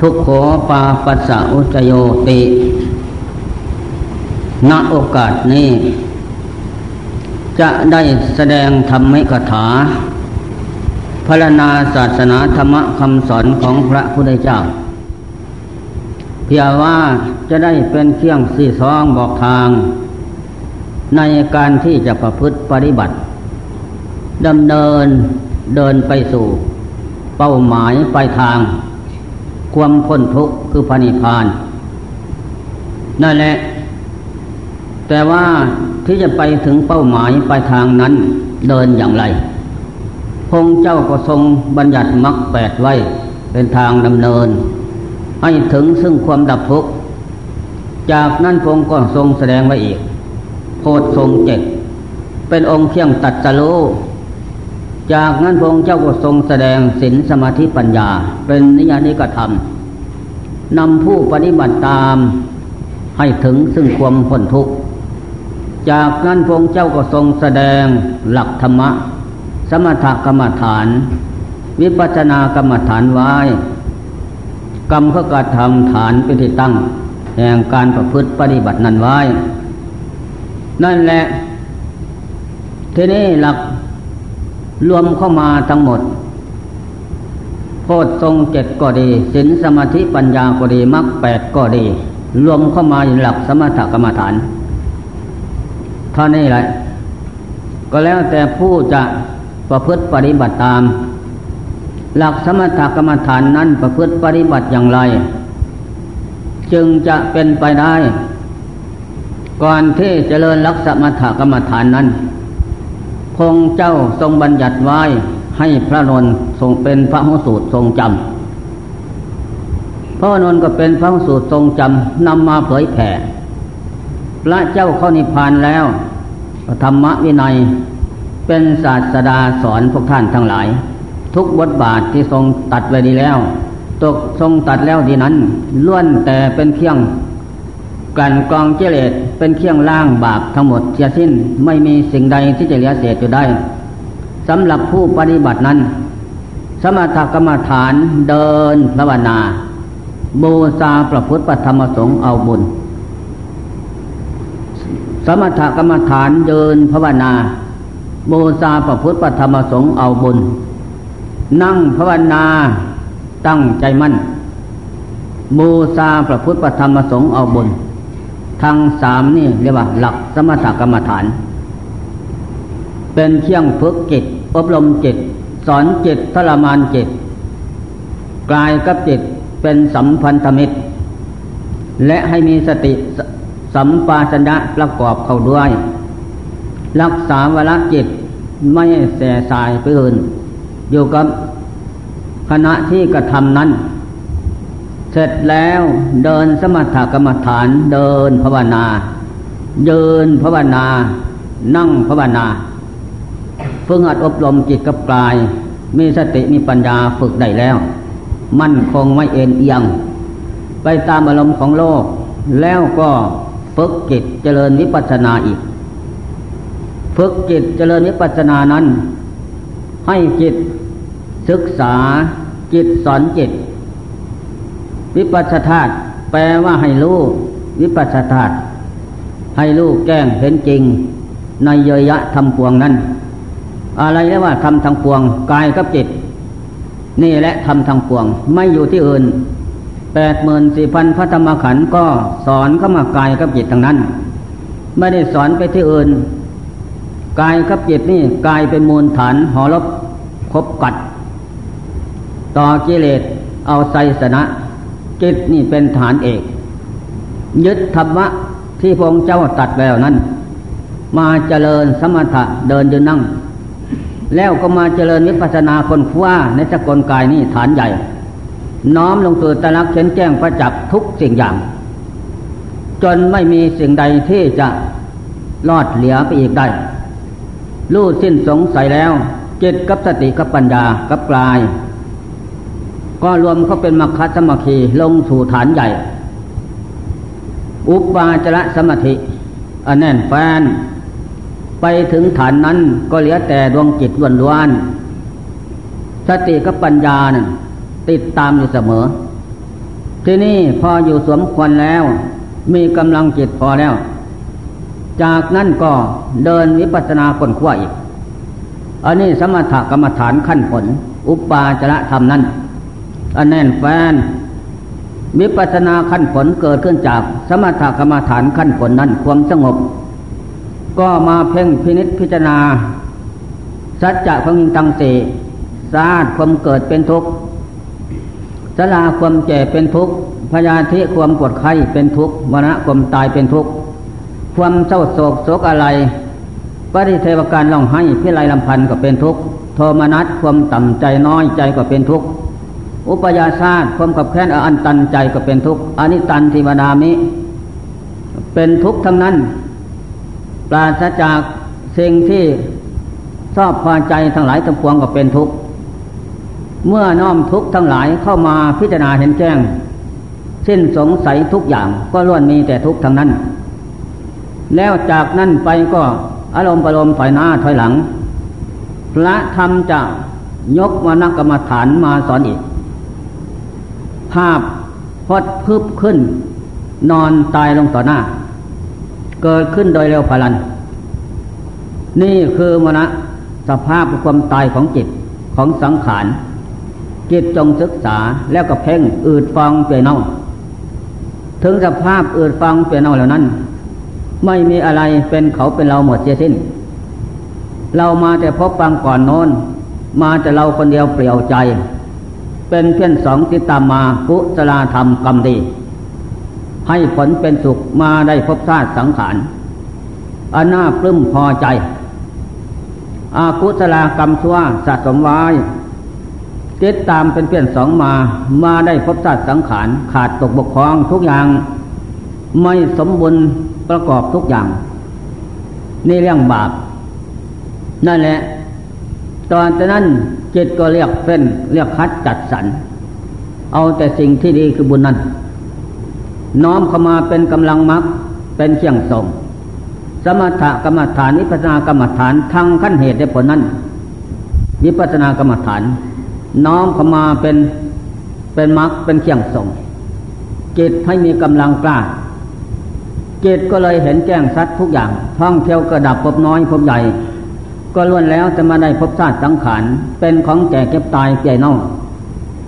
ทุกขอปาปัสสะอุจโยติ ณโอกาสนี้ จะได้แสดงธรรมิกถาพรณนาศาสนาธรรมคำสอนของพระพุทธเจ้า เพียงว่าจะได้เป็นเครื่องสี่ซองบอกทาง ในการที่จะประพฤติปฏิบัติดำเนินเดินไปสู่ เป้าหมายปลายทาง ความพ้นทุกข์คือพระนิพพาน นั่นแหละ แต่ว่าที่จะไปถึงเป้าหมายปลายทางนั้นเดินอย่างไร พงเจ้าก็ทรงบัญญัติมรรคแปดไว้ เป็นทางดำเนิน ให้ถึงซึ่งความดับทุกข์จากนั้นพงก็ทรงแสดงไว้อีก โพธทรงเจ็ดเป็นองค์เคียงตัดสโล จากนั้นพระองค์เจ้าก็ทรงแสดงศีลสมาธิปัญญา เป็นนิยานิกธรรมนำผู้ปฏิบัติตามให้ถึงซึ่งความพ้นทุกข์จากนั้นพระองค์เจ้าก็ทรงแสดงหลักธรรมะ สมถกรรมฐาน วิปัสสนากรรมฐานไว้ กรรมก็กระทำฐานเป็นที่ตั้ง แห่งการประพฤติปฏิบัตินั้นไว้ นั่นแหละ ทีนี้หลัก รวมเข้ามาทั้งหมดโพชทรงเจ็ดก็ดีศีลสมาธิปัญญาก็ดีมรรคแปดก็ดี รวมเข้ามาอยู่หลักสมถกรรมฐานเท่านี้แหละ ก็แล้วแต่ผู้จะประพฤติปฏิบัติตาม หลักสมถกรรมฐานนั้นประพฤติปฏิบัติอย่างไร จึงจะเป็นไปได้ ก่อนที่จเจริญลักษมถกรรมฐานนั้น พงเจ้าทรงบัญญัติไว้ให้พระนนทรงเป็นพระหุสูตรทรงจำพระนนก็เป็นพระหุสูตรทรงจำนำมาเผยแผ่ พระเจ้าเข้านิพพานแล้วธรรมวินัยเป็นศาสดาสอนพวกท่านทั้งหลาย ทุกบทบาทที่ทรงตัดไว้ดีแล้ว ตกทรงตัดแล้วดีนั้นล้วนแต่เป็นเพียงกันกองเจเลต เป็นเครื่องล่างบาปทั้งหมดเสียสิ้นไม่มีสิ่งใดที่จะเหลือเศษอยู่ได้สำหรับผู้ปฏิบัตินั้น สมถกรรมฐานเดินภาวนา บูชาประพุทธปธรรมสงฆ์เอาบุญ สมถกรรมฐานเดินภาวนาบูชาประพุทธปธรรมสงฆ์เอาบุญ นั่งภาวนาตั้งใจมั่นบูชาพระพุทธธรรมสงฆ์เอาบุญ ทั้งสามนี่เรียกว่า หลักสมถกรรมฐาน เป็นเชี่ยงฝึกจิต อบรมจิต สอนจิตทรมานจิต กลายกับจิตเป็นสัมพันธมิตร และให้มีสติสัมปาชนะประกอบเข้าด้วย รักษาวรจิตไม่แส่สายไปอื่น อยู่กับขณะที่กระทำนั้น เสร็จแล้วเดินสมถกรรมฐานเดินภาวนาเดินภาวนา นั่งภาวนา ฝึกหัดอบรมจิตกับกาย มีสติมีปัญญาฝึกได้แล้ว มั่นคงไม่เอ็นเอียง ไปตามอารมณ์ของโลก แล้วก็ฝึกจิตเจริญวิปัสสนาอีก ฝึกจิตเจริญวิปัสสนานั้น ให้จิตศึกษาจิตสอนจิต วิปัสสธาตุแปลว่าให้รู้วิปัสสธาตุให้รู้แก้งเห็นจริง ในเยยะทำปวงนั้น อะไรเรียกว่าทำทางปวงกายกับจิต นี่แหละทำทางปวง ไม่อยู่ที่อื่นแปดหมื่นสี่พันพระธรรมขันธ์ก็สอนเข้ามากายกับจิตทางนั้น ไม่ได้สอนไปที่อื่นกายกับจิตนี่กายเป็นมูลฐานหอลบคบกัด ต่อกิเลสเอาไซสนะ จิตนี่เป็นฐานเอก ยึดธรรมะที่พระองค์เจ้าตัดแล้วนั้น มาเจริญสมถะเดินยืนนั่ง แล้วก็มาเจริญวิปัสสนาคนคว้าในสกลกายนี่ฐานใหญ่ น้อมลงสู่ตะลักเช่นแจ้งประจักษ์ทุกสิ่งอย่าง จนไม่มีสิ่งใดที่จะรอดเหลือไปอีกได้รู้สิ้นสงสัยแล้วจิตกับสติกับปัญญากับกลาย ก็รวมเขาเป็นมัคคะสมาคีลงสู่ฐานใหญ่ อุปาจระสมาธิอันแน่นแฟน ไปถึงฐานนั้นก็เหลือแต่ดวงจิตล้วนสติกับปัญญานั่นติดตามอยู่เสมอ ที่นี่พออยู่สมควรแล้ว มีกำลังจิตพอแล้ว จากนั้นก็เดินวิปัสสนาคนขั้วอีก อันนี้สมถกรรมฐานขั้นผล อุปาจระธรรมนั้น อันแน่นแฟนวิปัสนาขั้นผลเกิดขึ้นจากสมถกรรมฐานขั้นผลนั้นความสงบ ก็มาเพ่งพินิษพิจารณา สัจจะของตังเสสาดความเกิดเป็นทุกข์สลาความแก่เป็นทุกข์พยาธิความปวดไข้เป็นทุกข์วนะความตายเป็นทุกข์ความเศร้าโศกโศกอะไรปริเทวการล่องให้พิไรลำพันธ์ก็เป็นทุกข์โทมนัสความต่ำใจน้อยใจก็เป็นทุกข์ อุปยาชาตความกับแค้นอันตันใจก็เป็นทุกข์อนิตันทิวดามิ เป็นทุกข์ทั้งนั้น ปราศจากสิ่งที่ชอบพอใจทั้งหลายทั้งปวงก็เป็นทุกข์เมื่อน้อมทุกข์ทั้งหลายเข้ามาพิจารณาเห็นแจ้งสิ้นสงสัยทุกอย่างก็ล้วนมีแต่ทุกข์ทั้งนั้น แล้วจากนั้นไปก็อารมณ์ประลมถอยหน้าถอยหลัง พระธรรมจะยกวนักกรรมฐานมาสอนอีก ภาพพดพึบขึ้น นอนตายลงต่อหน้า เกิดขึ้นโดยเร็วพลัน นี่คือมณะสภาพความตายของจิตของสังขารจิตจงศึกษาแล้วก็เพ่งอืดฟองเปลี่ยนเน่าถึงสภาพอืดฟองเปลี่ยนเน่าเหล่านั้น ไม่มีอะไรเป็นเขาเป็นเราหมดเสียสิ้น เรามาแต่พบฟังก่อนโน้น มาแต่เราคนเดียวเปลี่ยวใจ เป็นเพื่อนสองติตามมากุศลธรรมกรรมดี ให้ผลเป็นสุขมาได้พบชาติสังขารอันน่าปลื้มพอใจ อากุศลกรรมชั่วสะสมไว้ติดตามเป็นเพื่อนสองมา มาได้พบชาติสังขารขาดตกบกพร่องทุกอย่าง ไม่สมบูรณ์ประกอบทุกอย่าง นี่เรื่องบาป นั่นแหละ ตอนนั้นจิตก็เรียกเป็นเรียกคัดจัดสรรเอาแต่สิ่งที่ดีคือบุญนั้น น้อมเข้ามาเป็นกำลังมรรคเป็นเชียงส่งสมถกรรมฐานวิปัสสนากรรมฐานทางขั้นเหตุได้ผลนั้นวิปัสสนากรรมฐาน น้อมเข้ามาเป็นเป็นมรรคเป็นเชียงส่งจิตให้มีกำลังกล้าจิตก็เลยเห็นแจ้งสัตว์ทุกอย่างท่องเที่ยวกระดับพบน้อยพบใหญ่ ก็ล้วนแล้วจะมาได้พบชาติสังขารเป็นของแก่เก็บตายเปียนอก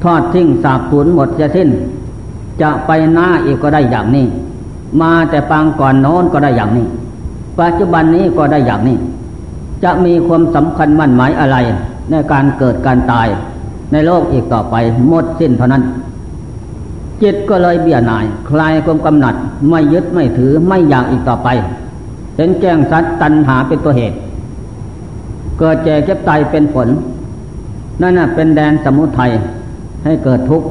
ทอดทิ้งสาบสูญหมดจะสิ้น จะไปหน้าอีกก็ได้อย่างนี้ มาแต่ปางก่อนโน้นก็ได้อย่างนี้ ปัจจุบันนี้ก็ได้อย่างนี้ จะมีความสำคัญมั่นหมายอะไร ในการเกิดการตายในโลกอีกต่อไปหมดสิ้นเท่านั้น จิตก็เลยเบี่ยหน่าย คลายความกำหนัด ไม่ยึดไม่ถือไม่อยากอีกต่อไปเห็นแจ้งสัตตัณหาเป็นตัวเหตุ เกิดแก่เก็บตายเป็นผล นั่นน่ะเป็นแดนสมุทัยให้เกิดทุกข์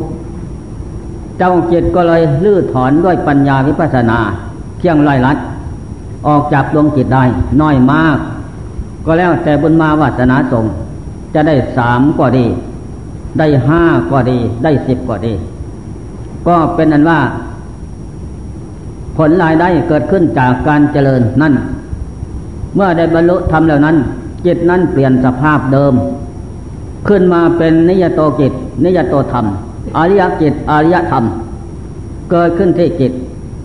เจ้าจิตก็เลยลื้อถอนด้วยปัญญาวิปัสสนาเที่ยงไล่ลัด ออกจากดวงจิตได้น้อยมาก ก็แล้วแต่บุญมาวาสนาส่ง จะได้สามก็ดี ได้ห้าก็ดี ได้สิบก็ดี ก็เป็นอันว่า ผลรายได้เกิดขึ้นจากการเจริญนั่น เมื่อได้บรรลุธรรมแล้วนั้น จิตนั้นเปลี่ยนสภาพเดิม ขึ้นมาเป็นนิยโตจิต นิยโตธรรม อริยจิตอริยธรรม เกิดขึ้นที่จิต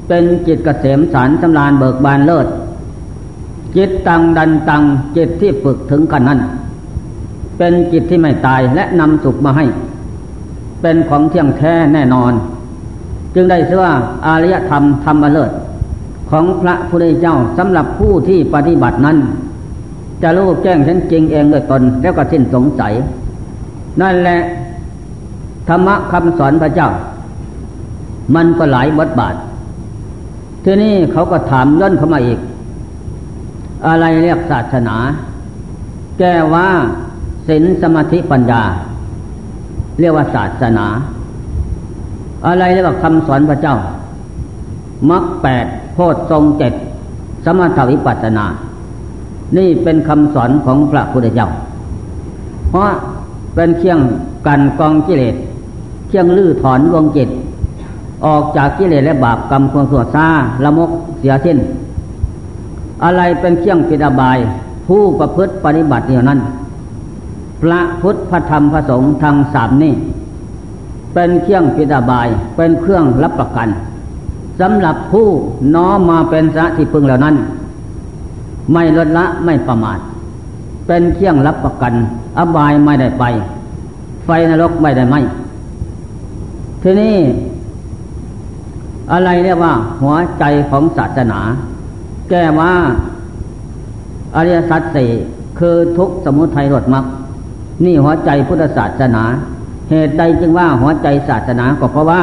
เป็นจิตเกษมสารสำราญเบิกบานเลิศ จิตตังดันตังจิตที่ฝึกถึงกันนั้น เป็นจิตที่ไม่ตายและนำสุขมาให้ เป็นของเที่ยงแท้แน่นอน จึงได้ชื่อว่าอารยธรรมธรรมเลิศของพระพุทธเจ้าสำหรับผู้ที่ปฏิบัตินั้น จะรู้แจ้งเห็นจริงเองด้วยตน แล้วก็สิ้นสงสัย นั่นแหละธรรมะคำสอนพระเจ้า มันก็หลายบทบาท ทีนี้เขาก็ถามย่นเข้ามาอีก อะไรเรียกศาสนา แก้ว่าศีลสมาธิปัญญา เรียกว่าศาสนา อะไรเรียกว่าคำสอนพระเจ้ามรรคแปดโพชทรงเจ็ดสมถวิปัสนา นี่เป็นคำสอนของพระพุทธเจ้า เพราะเป็นเครื่องกันกองกิเลส เครื่องลื้อถอนดวงจิต ออกจากกิเลสและบาปกรรมความสัวซาละมกเสียสิ้น อะไรเป็นเครื่องปิดบาย ผู้ประพฤติปฏิบัติเดียวนั้น พระพุทธพระธรรมพระสงฆ์ทางสามนี่เป็นเครื่องพิดาบาย เป็นเครื่องรับประกันสำหรับผู้น้อมมาเป็นสะที่พึงเหล่านั้น ไม่ลดละไม่ประมาท เป็นเครื่องรับประกัน อบายไม่ได้ไป ไฟนรกไม่ได้ไหมทีนี้อะไรเรียกว่า หัวใจของศาสนา แก้ว่า อริยสัจสี่คือทุกสมุทัยรดมักนี่หัวใจพุทธศาสนา เหตุใดจึงว่าหัวใจศาสนาก็เพราะว่า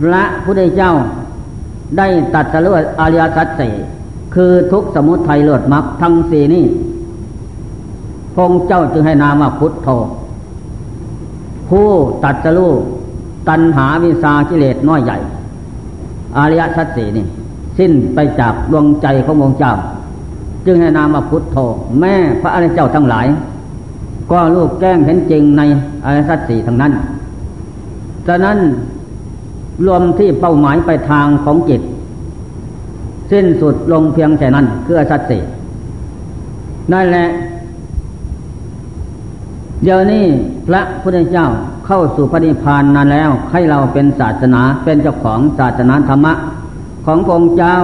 พระพุทธเจ้าได้ตัดสรุปอริยสัจสี่ คือทุกสมุทัยเลือดมักทั้งสี่นี่พงเจ้าจึงให้นามว่าพุทโธผู้ตัดสรุปตัณหาวิสากิเลสน้อยใหญ่ อริยสัจสี่นี่ สิ้นไปจากดวงใจขององค์เจ้า จึงให้นามว่าพุทโธแม่พระอริยเจ้าทั้งหลาย ก็ลูกแก้งเห็นจริงในอริยสัจสี่ทั้งนั้นฉะนั้นรวมที่เป้าหมายไปทางของจิต สิ้นสุดลงเพียงแค่นั้น คือสัจสินั่นแหละ เดี๋ยวนี้พระพุทธเจ้าเข้าสู่พระนิพพานนานแล้ว ให้เราเป็นศาสนาเป็นเจ้าของศาสนาธรรมะ ขององค์เจ้า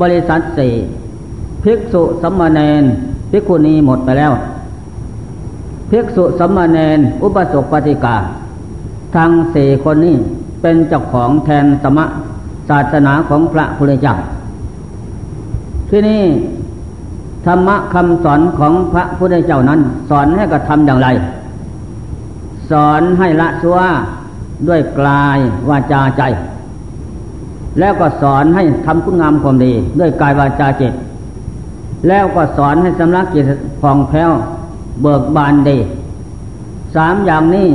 บริษัทสี่ภิกษุสัมมาเนนภิกขุณีหมดไปแล้วภิกษุสัมมาเนนอุปสกปฏิกา ทั้งสี่คนนี้เป็นเจ้าของแทนสมะ ศาสนาของพระพุทธเจ้าที่นี่ธรรมะคำสอนของพระพุทธเจ้านั้น สอนให้กระทำอย่างไร สอนให้ละชัวด้วยกลายวาจาใจ แล้วก็สอนให้ทำคุณงามความดี ด้วยกายวาจาจิตแล้วก็สอนให้สำลักจิตผ่องแผ้วเบิกบานดีสามอย่างนี้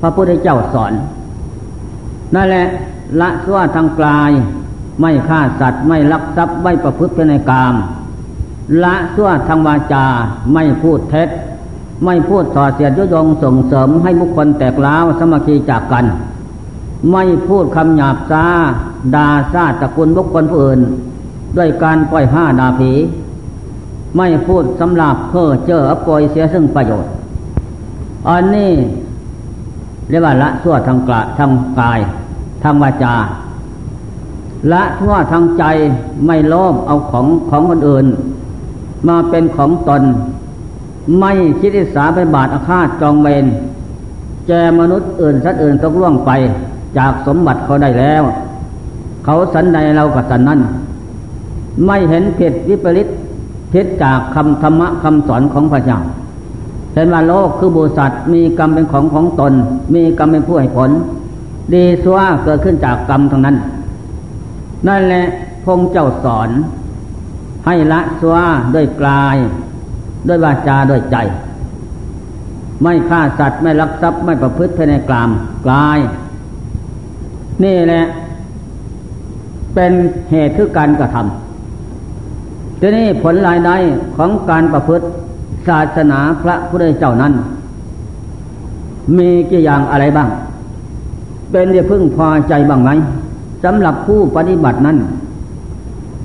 พระพุทธเจ้าสอน นั่นแหละ ละสั่วทางกลาย ไม่ฆ่าสัตว์ไม่ลักทรัพย์ไม่ประพฤติในกาม ละสั่วทางวาจาไม่พูดเท็จ ไม่พูดส่อเสียดยุยงส่งเสริมให้บุคคลแตกล้าวสมัคคีจากกัน ไม่พูดคำหยาบซาด่าซาตะกุลบุคคลผู้อื่น ด้วยการปล่อยห้าดาผี ไม่พูดสำหรับเพ้อเจ้อปล่อยเสียซึ่งประโยชน์อันนี้เรียกว่าละชั่วทางกะทางกาย ทางวาจาละชั่วทางใจไม่โลภเอาของของคนอื่น มาเป็นของตน ไม่คิดอิสาไปบาทอาฆาตจองเวรแกมนุษย์อื่นสัตว์อื่นตกล่วงไปจากสมบัติเขาได้แล้ว เขาสันใดเรากับสันนั้น ไม่เห็นผิดวิปริตผิดจากคำธรรมะคำสอนของพระเจ้าเห็นว่าโลกคือบุสัตว์มีกรรมเป็นของของตน มีกรรมเป็นผู้ให้ผล ดีสัวเกิดขึ้นจากกรรมทั้งนั้น นั่นแหละพงเจ้าสอน ให้ละสัวด้วยกลาย ด้วยวาจาด้วยใจ ไม่ฆ่าสัตว์ไม่ลักทรัพย์ไม่ประพฤติภายในกลามกลาย นี่แหละ เป็นเหตุคือการกระทำทีนี้ผลรายได้ของการประพฤติศาสนาพระพุทธเจ้านั้น มีกี่อย่างอะไรบ้าง เป็นที่พึ่งพอใจบ้างไหมสำหรับผู้ปฏิบัตินั้น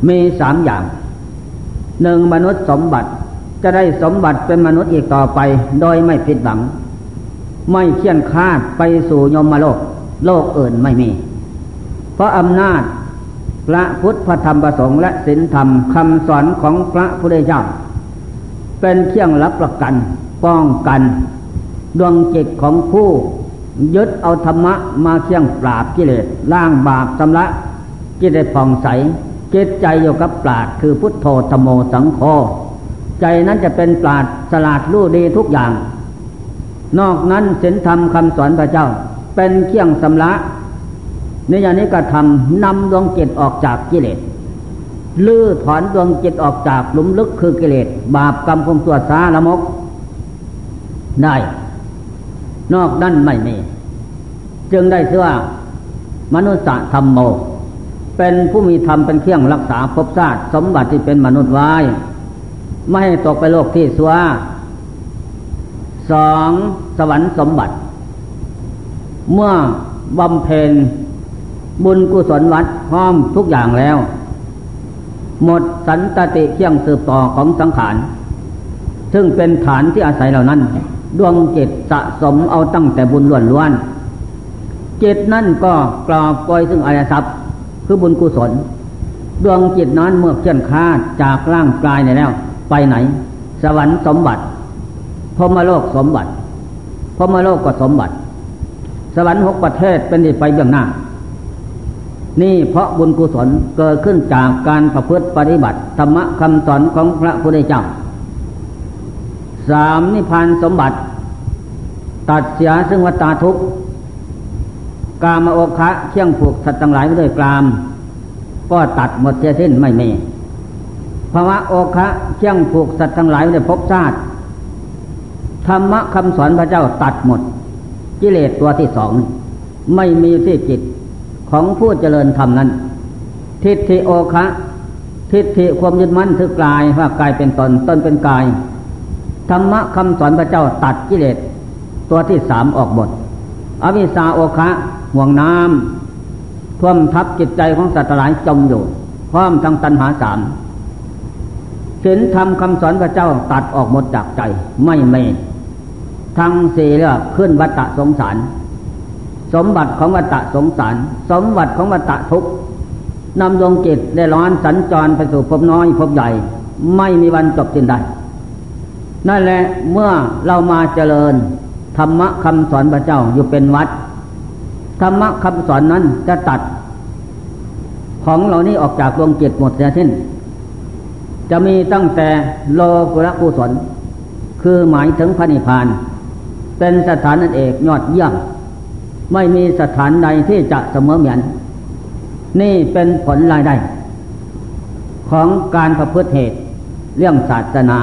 มีสามอย่างหนึ่งมนุษย์สมบัติจะได้สมบัติเป็นมนุษย์อีกต่อไป โดยไม่ผิดหวัง ไม่เคี่ยนคาดไปสู่ยมโลก โลกอื่นไม่มี เพราะอำนาจพระพุทธธรรมประสงค์และศีลธรรมคำสอนของพระพุทธเจ้า เป็นเครื่องรับประกัน ป้องกัน ดวงจิตของผู้ ยึดเอาธรรมะมาเคี่ยงปราบกิเลสล้างบาปชำระจิตได้ผ่องใสจิตใจอยู่กับปราดคือพุทโธธโมสังโฆใจนั้นจะเป็นปราดสลาดรู้ดีทุกอย่าง นอกนั้นศีลธรรมคำสอนพระเจ้า เป็นเครื่องสำระในอย่านี้ก็ทำนำดวงจิตออกจากกิเลสลื้อถอนดวงจิตออกจากหลุมลึกคือกิเลสบาปกรรมคมตัวสาละมก ได้ นอกนั้นไม่มี จึงได้เชื่อมนุษย์ธรรมโม เป็นผู้มีธรรมเป็นเครื่องรักษาภพชาติสมบัติที่เป็นมนุษย์ไว้ ไม่ให้ตกไปโลกที่สัวสองสวรรค์สมบัติ เมื่อบำเพ็ญบุญกุศลวัดพร้อมทุกอย่างแล้ว หมดสันตติเที่ยงสืบต่อของสังขาร ซึ่งเป็นฐานที่อาศัยเหล่านั้น ดวงจิตสะสมเอาตั้งแต่บุญล้วนล้วนจิตนั่นก็กรอบกอยซึ่งอายทรัพย์ คือบุญกุศล ดวงจิตนั้นเมื่อเคลื่อนคาดจากร่างกายในแล้ว ไปไหน สวรรค์สมบัติพรมโลกสมบัติพรมโลกก็สมบัติ สวรรค์หกประเทศเป็นที่ไปเบื้องหน้า นี่เพราะบุญกุศลเกิดขึ้นจากการประพฤติปฏิบัติธรรมะคำสอนของพระพุทธเจ้า สามนิพพานสมบัติ ตัดเสียซึ่งวัตาทุกกามโอคะเที่ยงผูกสัตว์ทั้งหลายไว้ด้วยกราม ก็ตัดหมดเสียสิ้นไม่มีภาวะโอคะเที่ยงผูกสัตว์ทั้งหลายไว้ด้วยภพชาติธรรมะคำสอนพระเจ้าตัดหมด กิเลสตัวที่สอง ไม่มีที่จิตของผู้เจริญธรรมนั้น ทิฏฐิโอคะ ทิฏฐิความยึดมั่นถือกลายว่ากายเป็นตนตนเป็นกาย ธรรมะคำสอนพระเจ้าตัดกิเลสตัวที่สามออกหมดอวิชาโอคะห่วงน้ำท่วมทับจิตใจของสัตว์หลายจมอยู่พร้อมทั้งตัณหาสามศีลธรรมคำสอนพระเจ้าตัดออกหมดจากใจไม่เมทั้งสี่เรียกขึ้นวัตะสงสาร สมบัติของวัตะสงสาร สมบัติของวัตะทุกนำดวงจิตได้ร้อนสัญจรไปสู่ภพน้อยภพใหญ่ ไม่มีวันจบสิ้นได้ นั่นแหละเมื่อเรามาเจริญ ธรรมะคำสอนพระเจ้าอยู่เป็นวัด ธรรมะคำสอนนั้นจะตัด ของเหล่านี้ออกจากดวงจิตหมดเสียสิ้น จะมีตั้งแต่โลกุระกุศล คือหมายถึงพระนิพพาน เป็นสถานนั่นเอกยอดเยี่ยม ไม่มีสถานใดที่จะเสมอเหมือน นี่เป็นผลรายได้ ของการประพฤติเหตุ เรื่องศาสนา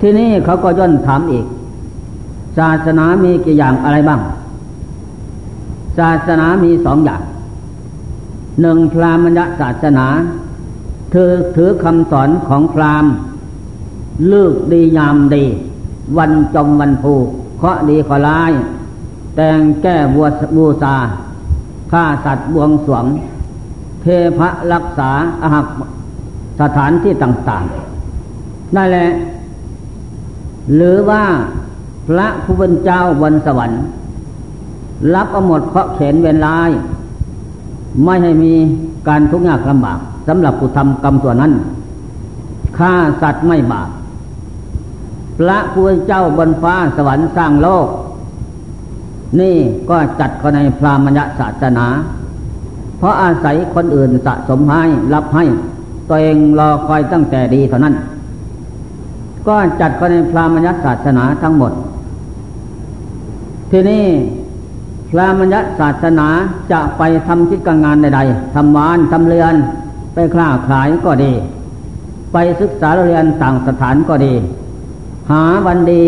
ที่นี่เขาก็ย่นถามอีก ศาสนามีกี่อย่างอะไรบ้าง ศาสนามีสองอย่าง หนึ่งพราหมณ์ศาสนาถือถือคำสอนของพราหมณ์เลือกดียามดี วันจมวันผูเคาะดีขอร้าย แต่งแก้บัวบูชาฆ่าสัตว์บวงสวง เทพะรักษาอาหักสถานที่ต่างๆนั่นแหละ หรือว่าพระผู้เป็นเจ้าบนสวรรค์ รับเอาหมดเคาะเข็นเวรลาย ไม่ให้มีการทุกข์ยากลำบากสำหรับผู้ทำกรรมตัวนั้นฆ่าสัตว์ไม่บาปพระผู้เป็นเจ้าบนฟ้าสวรรค์สร้างโลก นี่ก็จัดเข้าในพรามณศาสนา เพราะอาศัยคนอื่นสะสมให้รับให้ตัวเองรอคอยตั้งแต่ดีเท่านั้น ก็จัดเข้าในพรามณศาสนาทั้งหมด ทีนี้พรามณศาสนาจะไปทำคิดการงานใดๆทำวานทำเรือน ไปค้าขายก็ดี ไปศึกษาเรียนต่างสถานก็ดี หาวันดี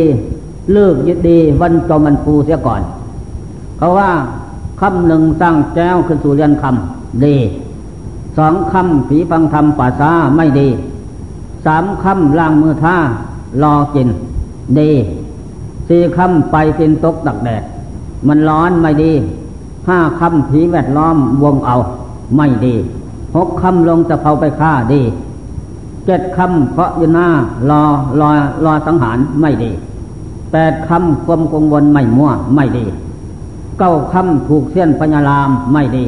เลิกยึดดีวันจอมันฟูเสียก่อน เขาว่าคำหนึ่งสร้างแก้วขึ้นสู่เรียนคำดีสองคำผีฟังธรรมป่าซาไม่ดีสามคำล่างมือท่า รอกิน ดีสี่คำไปกินตกตักแดด มันร้อนไม่ดีห้าคำผีแวดล้อมวงเอา ไม่ดีหกคำลงจะเผาไปฆ่าดีเจ็ดคำเพราะอยู่หน้ารอรอรอสังหารไม่ดีแปดคำความกังวลไม่มั่วไม่ดี เก้าคำถูกเส้นปัญญารามไม่ดี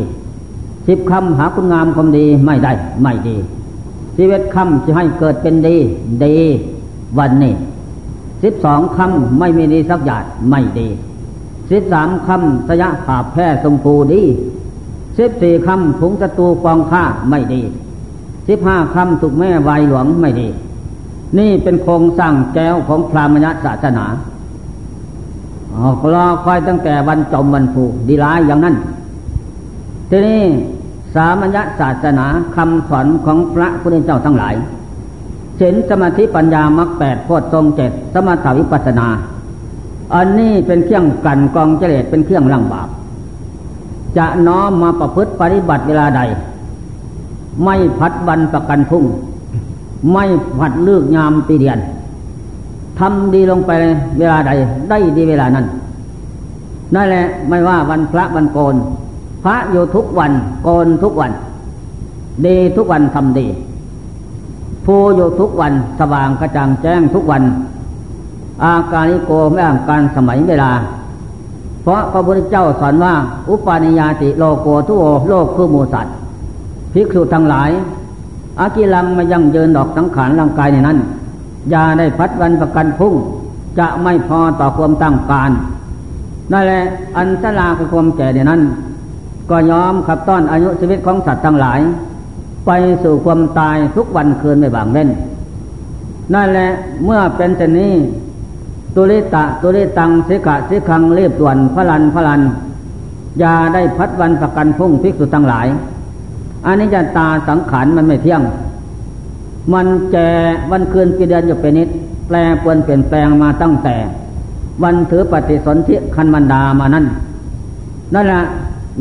สิบคำหาคุณงามความดีไม่ได้ไม่ดีสิบเอ็ดคำจะให้เกิดเป็นดี ดี วันนี้สิบสองคำไม่มีดีสักอย่างไม่ดีสิบสามคำสยะขาแพ้สมภูดีสิบสี่คำถุงศัตรูกองฆ่าไม่ดีสิบห้าคำถูกแม่วายหลวงไม่ดี นี่เป็นโครงสร้างแก้วของพรามณศาสนาออกรอคอยตั้งแต่วันจมวันผูดีร้ายอย่างนั้น ทีนี้สามัญศาสนาคำสอนของพระพุทธเจ้าทั้งหลาย เห็นสมาธิปัญญามรรคแปดโพชฌงเจ็ดสมาธิวิปัสนา อันนี้เป็นเครื่องกันกองเจริญเป็นเครื่องลังบาป จะน้อมมาประพฤติปฏิบัติเวลาใด ไม่พัดวันประกันพุ่ง ไม่ผัดเลือกยามปีเดียนทำดีลงไปเวลาใดได้ดีเวลานั้นนั่นแหละไม่ว่าวันพระวันโกน พระอยู่ทุกวันโกนทุกวัน ดีทุกวันทำดี ผู้อยู่ทุกวันสว่างกระจ่างแจ้งทุกวัน อาการิโกไม่อ่างการสมัยเวลา เพราะพระพุทธเจ้าสอนว่า อุปาณิยาติโลโกทุโอโลกคือมูสัตว์ภิกษุทั้งหลายอากิลังมายังเยินดอกสังขารร่างกายในนั้นยาได้พัดวันประกันพุ่ง จะไม่พอต่อความตั้งการนั่นแหละอันตลาคือความแก่ในนั้น ก็ยอมขับต้อนอายุชีวิตของสัตว์ทั้งหลาย ไปสู่ความตายทุกวันคืนไม่บางเล่น นั่นแหละเมื่อเป็นเช่นนี้ ตุลิตะตุลิตังสิกะสิคังเรียบด่วนพลันพลันยาได้พัดวันประกันพุ่งภิกษุทั้งหลายอันนี้จะตาสังขารมันไม่เที่ยง มันแก่วันคืนปีเดือนอยู่เป็นนิด แปลปวนเปลี่ยนแปลงมาตั้งแต่ วันถือปฏิสนธิคันมันดามานั่นนั่นแหละ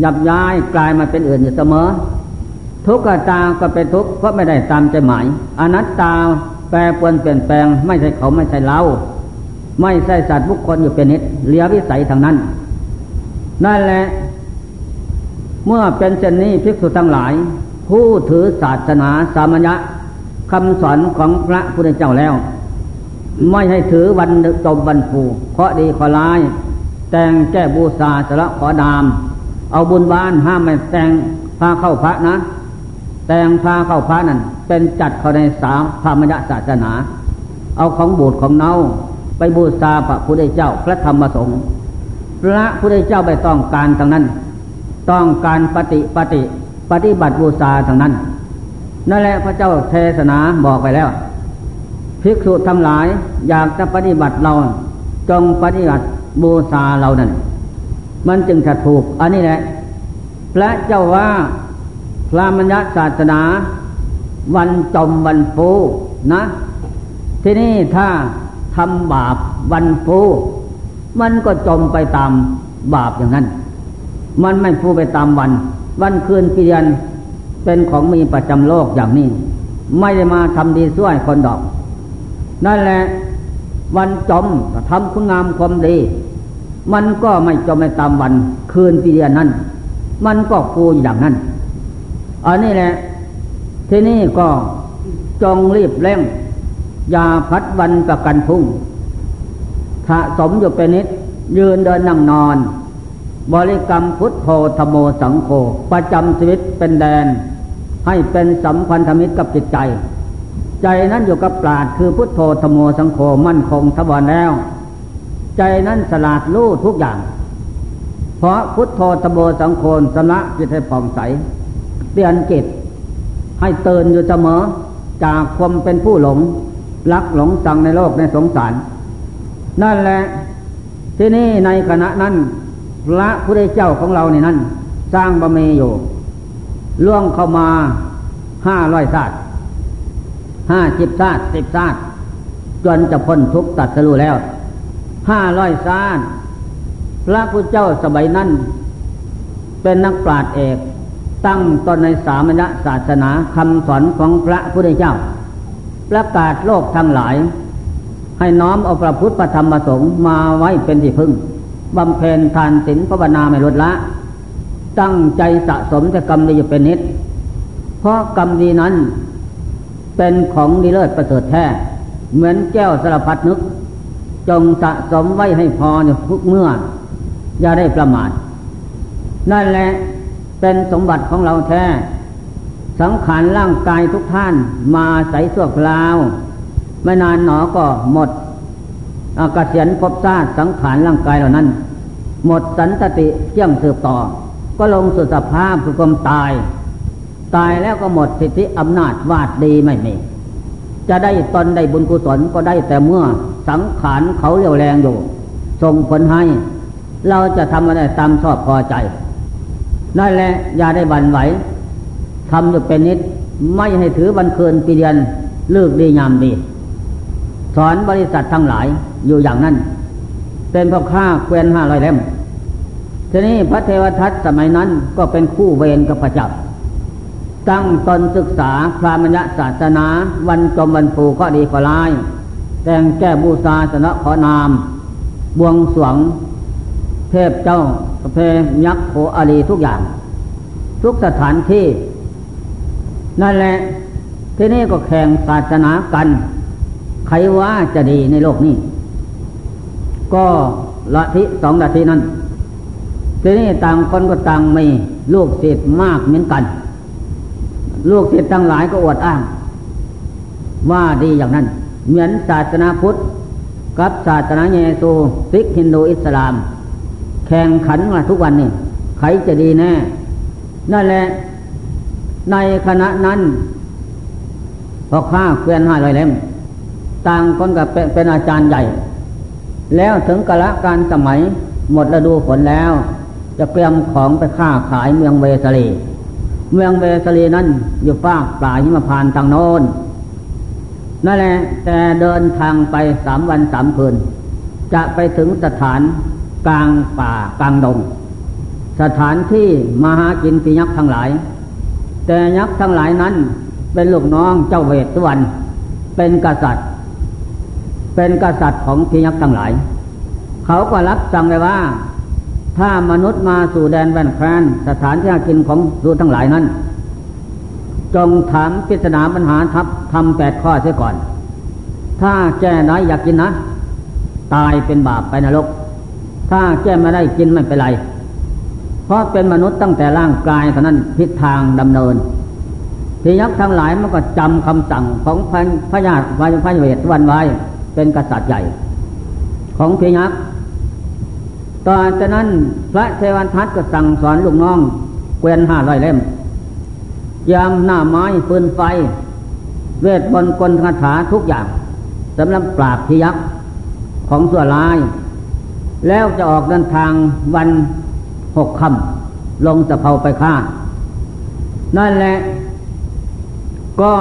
ยับย้ายกลายมาเป็นอื่นอยู่เสมอ ทุกข์ตาก็เป็นทุกข์เพราะไม่ได้ตามใจหมายอนัตตาแปรปวนเปลี่ยนแปลง ไม่ใช่เขาไม่ใช่เราไม่ใช่สัตว์บุคคลอยู่เป็นนิดเลียวิสัยทางนั้น นั่นแหละ เมื่อเป็นเช่นนี้ภิกษุทั้งหลาย ผู้ถือศาสนาสามัญญะคำสอนของพระพุทธเจ้าแล้ว ไม่ให้ถือวันจมวันฟูเพราะดีขอร้าย แต่งแก้บูชาสละขอดาม เอาบุญบ้านห้ามไม่แต่งพาเข้าพระนะ แต่งพาเข้าพระนั่นเป็นจัดเขาในสามพระมญศาสนา เอาของบูดของเนาไปบูชาพระพุทธเจ้าพระธรรมสงฆ์พระพุทธเจ้าไปต้องการทางนั้น ต้องการปฏิปฏิปฏิบัติบูชาทางนั้น นั่นแหละพระเจ้าเทศนาบอกไปแล้ว ภิกษุทั้งหลายอยากจะปฏิบัติเราจงปฏิบัติบูชาเรานั่นมันจึงจะถูก อันนี้แหละพระเจ้าว่า พระมัญญศาสนา วันจมวันฟูนะ ที่นี่ถ้าทำบาปวันฟูมันก็จมไปตามบาปอย่างนั้น มันไม่พูไปตามวัน วันคืนปีเดือนเป็นของมีประจำโลกอย่างนี้ ไม่ได้มาทำดีช่วยคนดอก นั่นแหละวันจมทำคุณงามความดี มันก็ไม่จมไปตามวัน คืนปีเดือนนั้น มันก็ฟูอย่างนั้น อันนี้แหละ ที่นี่ก็จงรีบเร่ง อย่าพัดวันประกันพุ่งสะสมอยู่เป็นนิด ยืนเดินนั่งนอน บริกรรมพุทโธธโมสังโฆประจำชีวิตเป็นแดน ให้เป็นสัมพันธมิตรกับจิตใจ ใจนั้นอยู่กับปราดคือพุทโธธโมสังโฆมั่นคงทวารแล้ว ใจนั้นสลาดรู้ทุกอย่าง เพราะพุทโธธโมสังโฆสำละจิตให้ผ่องใส เปลี่ยนจิต ให้เตือนอยู่เสมอ จากความเป็นผู้หลงรักหลงจังในโลกในสงสาร นั่นแหละที่นี่ในขณะนั้นพระพุทธเจ้าของเราในนั้น สร้างบะเมอยู่ล่วงเข้ามาห้าร้อยศาสตร์ห้าสิบศาสตร์สิบศาสตร์จนจะพ้นทุกตัดสรู้แล้วห้าร้อยศาสตร์พระพุทธเจ้าสมัยนั้น เป็นนักปราชญ์เอก ตั้งตนในสามัญศาสนาคำสอนของพระพุทธเจ้า ประกาศโลกทั้งหลาย ให้น้อมเอาพระพุทธธรรมประสงค์มาไว้เป็นที่พึ่งบำเพ็ญทานศีลภาวนาไม่ลดละ ตั้งใจสะสมแต่กรรมดีอยู่เป็นนิด เพราะกรรมดีนั้น เป็นของดีเลิศประเสริฐแท้ เหมือนแก้วสารพัดนึก จงสะสมไว้ให้พออยู่ทุกเมื่อ อย่าได้ประมาทนั่นแหละ เป็นสมบัติของเราแท้ สังขารร่างกายทุกท่านมาใส่ส่วคราว ไม่นานหนอก็หมดอากาศเสียนพบซาสังขารร่างกายเหล่านั้น หมดสันตติเที่ยงสืบต่อ ก็ลงสุสภาพคือความตาย ตายแล้วก็หมดสิทธิอำนาจวาดดีไม่มีจะได้ตนได้บุญกุศลก็ได้แต่เมื่อสังขารเขาเรียวแรงอยู่ส่งผลให้ เราจะทำอะไรตามชอบพอใจ นั่นแหละอย่าได้บันไหวทำอยู่เป็นนิดไม่ให้ถือวันคืนปีเดือนเลิกดียามดี สอนบริษัททั้งหลายอยู่อย่างนั้น เป็นพ่อค้าเกวียนห้าร้อยเล่มทีนี้พระเทวทัตสมัยนั้นก็เป็นคู่เวรกับพระเจ้าตั้งตนศึกษาพระมญศาสนา วันจมวันปูก็ดีก็ร้าย แต่งแก้บูชาสนะขอนาม บวงสวง เทพเจ้าเพยักษ์โขอาลีทุกอย่าง ทุกสถานที่ นั่นแหละ ที่นี่ก็แข่งศาสนากัน ใครว่าจะดีในโลกนี้ ก็ละทิสองละทินั้นทีนี้ต่างคนก็ต่างมีลูกศิษย์มากเหมือนกัน ลูกศิษย์ทั้งหลายก็อวดอ้าง ว่าดีอย่างนั้น เหมือนศาสนาพุทธ กับศาสนาเยซูซิกฮินดูอิสลาม แข่งขันมาทุกวันนี่ใครจะดีแน่ นั่นแหละ ในคณะนั้นพอข้าเคลื่อนห้าร้อยเล่มต่างคนกับเป็นอาจารย์ใหญ่ แล้วถึงกะละการสมัยหมดฤดูฝนแล้ว จะเตรียมของไปค้าขายเมืองเวสลีเมืองเวสลีนั้นอยู่ฟากป่าหิมพานทางโน้นนั่นแหละแต่เดินทางไปสามวันสามคืน จะไปถึงสถาน กลางป่ากลางดง สถานที่มาหากินปียักษ์ทั้งหลาย แต่ยักษ์ทั้งหลายนั้นเป็นลูกน้องเจ้าเวทสุวรรณเป็นกษัตริย์ เป็นกษัตริย์ของพียักษ์ทั้งหลาย เขาก็รับสั่งไว้ว่า ถ้ามนุษย์มาสู่แดนแว่นแคนสถานที่กินของสูทั้งหลายนั้น จงถามปริศนาปัญหาทับทำแปดข้อเสียก่อน ถ้าแก้ได้อยากกินนะ ตายเป็นบาปไปนรก ถ้าแก้ไม่ได้กินไม่เป็นไร เพราะเป็นมนุษย์ตั้งแต่ร่างกายเท่านั้นพิศทางดำเนินทียักษ์ทั้งหลายมันก็จำคำสั่งของพระพญาพระพระเวทวันไว้เป็นกษัตริย์ใหญ่ ของพียักษ์ต่อจากนั้นพระเทวันทัตก็สั่งสอนลูกน้องเกวียนห้าร้อยเล่มยามหน้าไม้ปืนไฟ เวทบนกลคาถาทุกอย่างสำหรับปราบพียักษ์ของส่วลาย แล้วจะออกเดินทางวันหกคำลงสะเพาไปฆ่า นั่นแหละ ก็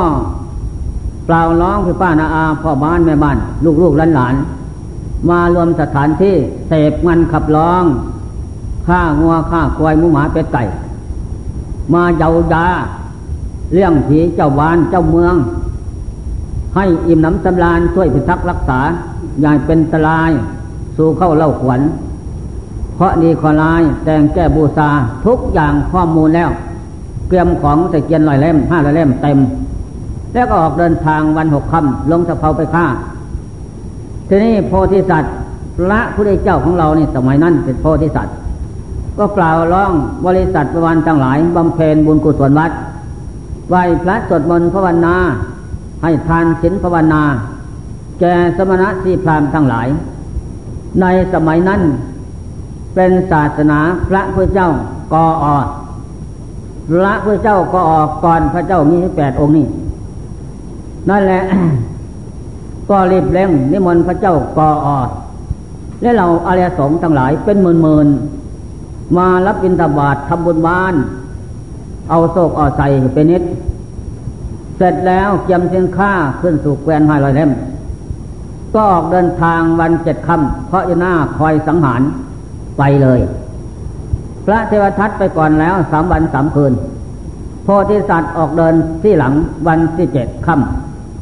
เปล่าร้องพี่ป้านาอาพ่อบ้านแม่บ้าน ลูกลูกหลานหลานมารวมสถานที่เสพงันขับร้องฆ่างัวฆ่าควายมูหมาเป็ดไก่ มาเยาดาเลี้ยงผีเจ้าบ้านเจ้าเมือง ให้อิ่มน้ำสำราญช่วยพิทักษ์รักษาอย่าเป็นตราย สู่เข้าเล่าขวัญ เพราะดีขอลายแต่งแก้บูชาทุกอย่างข้อมูลแล้ว เตรียมของใส่เกียนลอยเล่มห้าลอยเล่มเต็ม แล้วก็ออกเดินทางวันหกค่ำลงสะเพาไปฆ่า ทีนี้โพธิสัตว์พระผู้ได้เจ้าของเรานี่สมัยนั้นเป็นโพธิสัตว์ก็กล่าวร้องบริษัทประวันทั้งหลายบำเพ็ญบุญกุศลวัดไหวพระสวดมนต์ภาวนาให้ทานศีลภาวนา แก่สมณะสีพรามทั้งหลาย ในสมัยนั้น เป็นศาสนาพระพุทธเจ้ากออพระพุทธเจ้าก็ออกก่อนพระเจ้ามีแปดองค์นี้ นั่นแหละ ก็รีบเร่งนิมนต์พระเจ้ากออและเราอารียสงฆ์ทั้งหลายเป็นหมื่นหมื่นมารับบิณฑบาตทำบุญบ้าน เอาโศกเอาใส่เป็นนิด เสร็จแล้วเกียมเชียงค่าขึ้นสู่แควนห้าลอยเล่ม ก็ออกเดินทางวันเจ็ดค่ำเพราะยนาคอยสังหารไปเลย พระเทวทัตไปก่อนแล้วสามวันสามคืน โพธิสัตว์ออกเดินที่หลังวันที่เจ็ดค่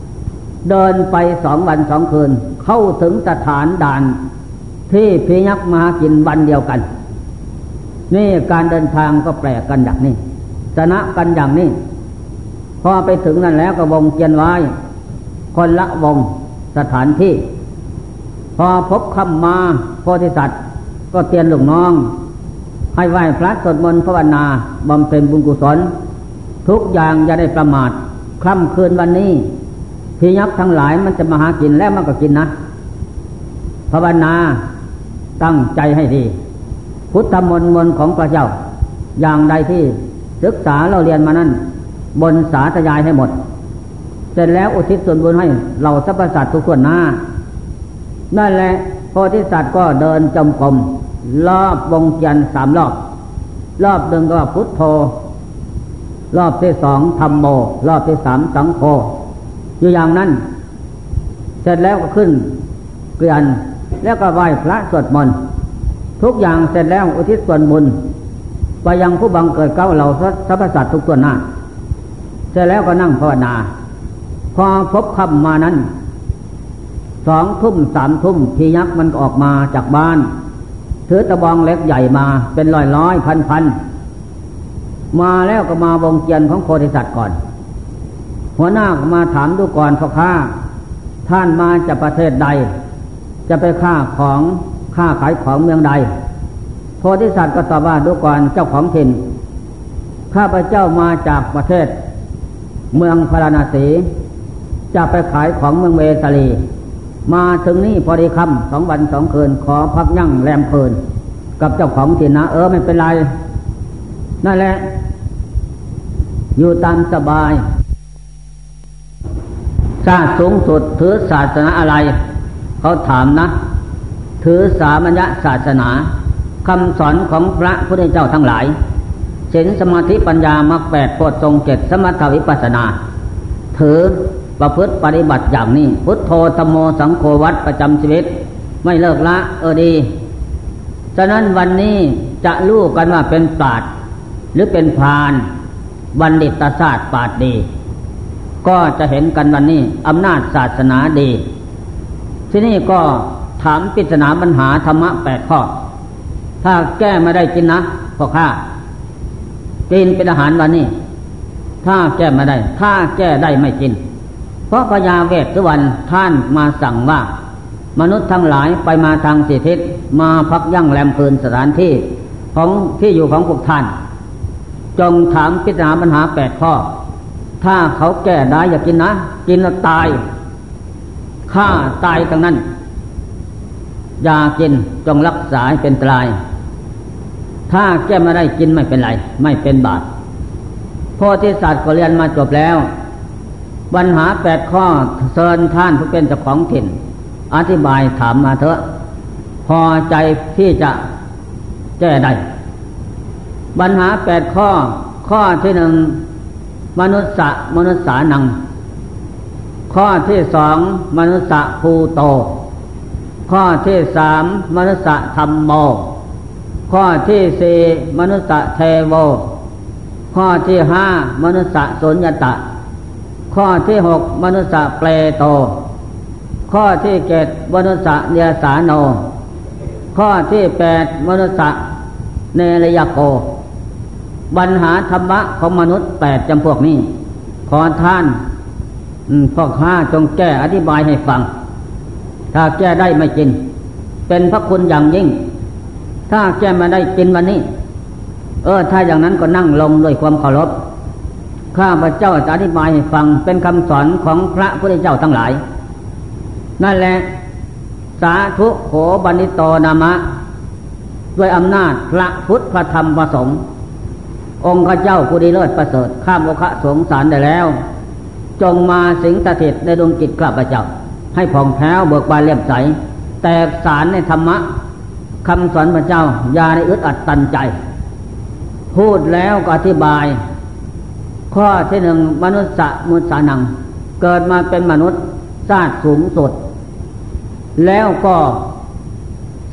ำเดินไปสองวันสองคืน เข้าถึงสถานด่านที่พียักมากินวันเดียวกัน นี่การเดินทางก็แปลกกันอย่างนี้ชนะกันอย่างนี้ พอไปถึงนั่นแล้วก็วงเกียนไว้ คนละวง สถานที่ พอพบคำมาโพธิสัตว์ ก็เตียนลวงน้อง ให้ไหว้พระสวดมนต์ภาวนาบำเพ็ญบุญกุศล ทุกอย่างอย่าได้ประมาทค่ำคืนวันนี้พียักษ์ทั้งหลายมันจะมาหากินแล้วมันก็กินนะภาวนาตั้งใจให้ดี พุทธมนต์มนของพระเจ้า อย่างใดที่ศึกษาเราเรียนมานั้น บนสาธยายให้หมด เสร็จแล้วอุทิศส่วนบุญให้เราสรรพสัตว์ทุกคนหน้า นั่นแหละโพธิสัตว์ก็เดินจมกรมรอบวงจันสามรอบ รอบหนึ่งก็พุทโธ รอบที่สองธรรมโม รอบที่สามสังโฆอยู่อย่างนั้น เสร็จแล้วก็ขึ้นเกลียนแล้วก็ไหว้พระสวดมนต์ทุกอย่างเสร็จแล้วอุทิศส่วนบุญไปยังผู้บังเกิดเก้าเหล่าสรรพสัตว์ทุกตัวหน้า เสร็จแล้วก็นั่งภาวนา พอพบคำมานั้นสองทุ่มสามทุ่มพียักษ์มันออกมาจากบ้าน ถือตะบองเล็กใหญ่มาเป็นร้อยร้อยพันพันมาแล้วก็มาวงเกียนของโคติสัตว์ก่อน หัวหน้ามาถามดูก่อนพ่อค้าท่านมาจากประเทศใด จะไปค้าของค้าขายของเมืองใด โพธิสัตว์ก็ตอบว่าดูก่อนเจ้าของถิ่นข้าพระเจ้ามาจากประเทศ เมืองพาราณสี จะไปขายของเมืองเวสาลี มาถึงนี่พอดีคำสองวันสองคืน ขอพักยั่งแรมคืน กับเจ้าของถิ่นนะเออไม่เป็นไร นั่นแหละ อยู่ตามสบาย ชาติสูงสุดถือศาสนาอะไร เขาถามนะ ถือสามัญญศาสนาคำสอนของพระพุทธเจ้าทั้งหลายศีลสมาธิปัญญามรรคแปดโพชฌงเจ็ดสมถวิปัสนา ถือ ประพฤติปฏิบัติอย่างนี้ พุทโธธโมสังโฆวัดประจำชีวิต ไม่เลิกละ เออดี ฉะนั้นวันนี้จะรู้กันว่าเป็นปราดหรือเป็นพานบัณฑิตศาสตร์ปราดดี ก็จะเห็นกันวันนี้อำนาจศาสนาดี ที่นี่ก็ถามปริศนาปัญหาธรรมะแปดข้อ ถ้าแก้ไม่ได้กินนะพ่อข้ากินเป็นอาหารวันนี้ ถ้าแก้ไม่ได้ ถ้าแก้ได้ไม่กิน เพราะพญาเวททุวันท่านมาสั่งว่า มนุษย์ทั้งหลายไปมาทางสิทิศมาพักยั่งแรมเพลินสถานที่ของที่อยู่ของพวกท่าน จงถามพิจารณาปัญหาแปดข้อ ถ้าเขาแก้ได้อย่ากินนะ กินแล้วตายฆ่าตายทั้งนั้นอย่ากินจงรักษาเป็นตราย ถ้าแก้ไม่ได้กินไม่เป็นไร ไม่เป็นบาปโพธิสัตว์ก็เรียนมาจบแล้ว ปัญหาแปดข้อเชิญท่านผู้เป็นเจ้าของถิ่น อธิบายถามมาเถอะ พอใจที่จะแก้ได้ปัญหาแปดข้อ ข้อที่หนึ่งมนุษย์มนุษย์สานัง ข้อที่สองมนุษย์ภูโต ข้อที่สามมนุษย์ธรรมโม ข้อที่สี่มนุษย์เทโว ข้อที่ห้ามนุษย์สุญญตะ ข้อที่หกมนุษย์เปลโต ข้อที่เจ็ดมนุษย์เนียสาโน ข้อที่แปดมนุษย์เนรยโกปัญหาธรรมะของมนุษย์แปดจำพวกนี้ ขอท่านพ่อข้าจงแก้อธิบายให้ฟัง ถ้าแก้ได้ไม่จริงเป็นพระคุณอย่างยิ่ง ถ้าแก้มาได้กินวันนี้ เออ ถ้าอย่างนั้นก็นั่งลงด้วยความเคารพ ข้าพระเจ้าจะอธิบายให้ฟังเป็นคำสอนของพระพุทธเจ้าทั้งหลาย นั่นแหละ สาธุโขบันิโตนามะ ด้วยอำนาจพระพุทธพระธรรมพระสงฆ์องค์ข้าเจ้าผู้ดีเลิศประเสริฐข้ามโอคะสงสารได้แล้ว จงมาสิงสถิตในดวงจิตข้าพระเจ้า ให้ผ่องแผ้วเบิกบานเลี่ยมใส แตกสารในธรรมะคำสอนพระเจ้าอย่าได้อึดอัดตันใจ พูดแล้วก็อธิบาย ข้อที่หนึ่งมนุษย์มุสานัง เกิดมาเป็นมนุษย์ชาติสูงสุด แล้วก็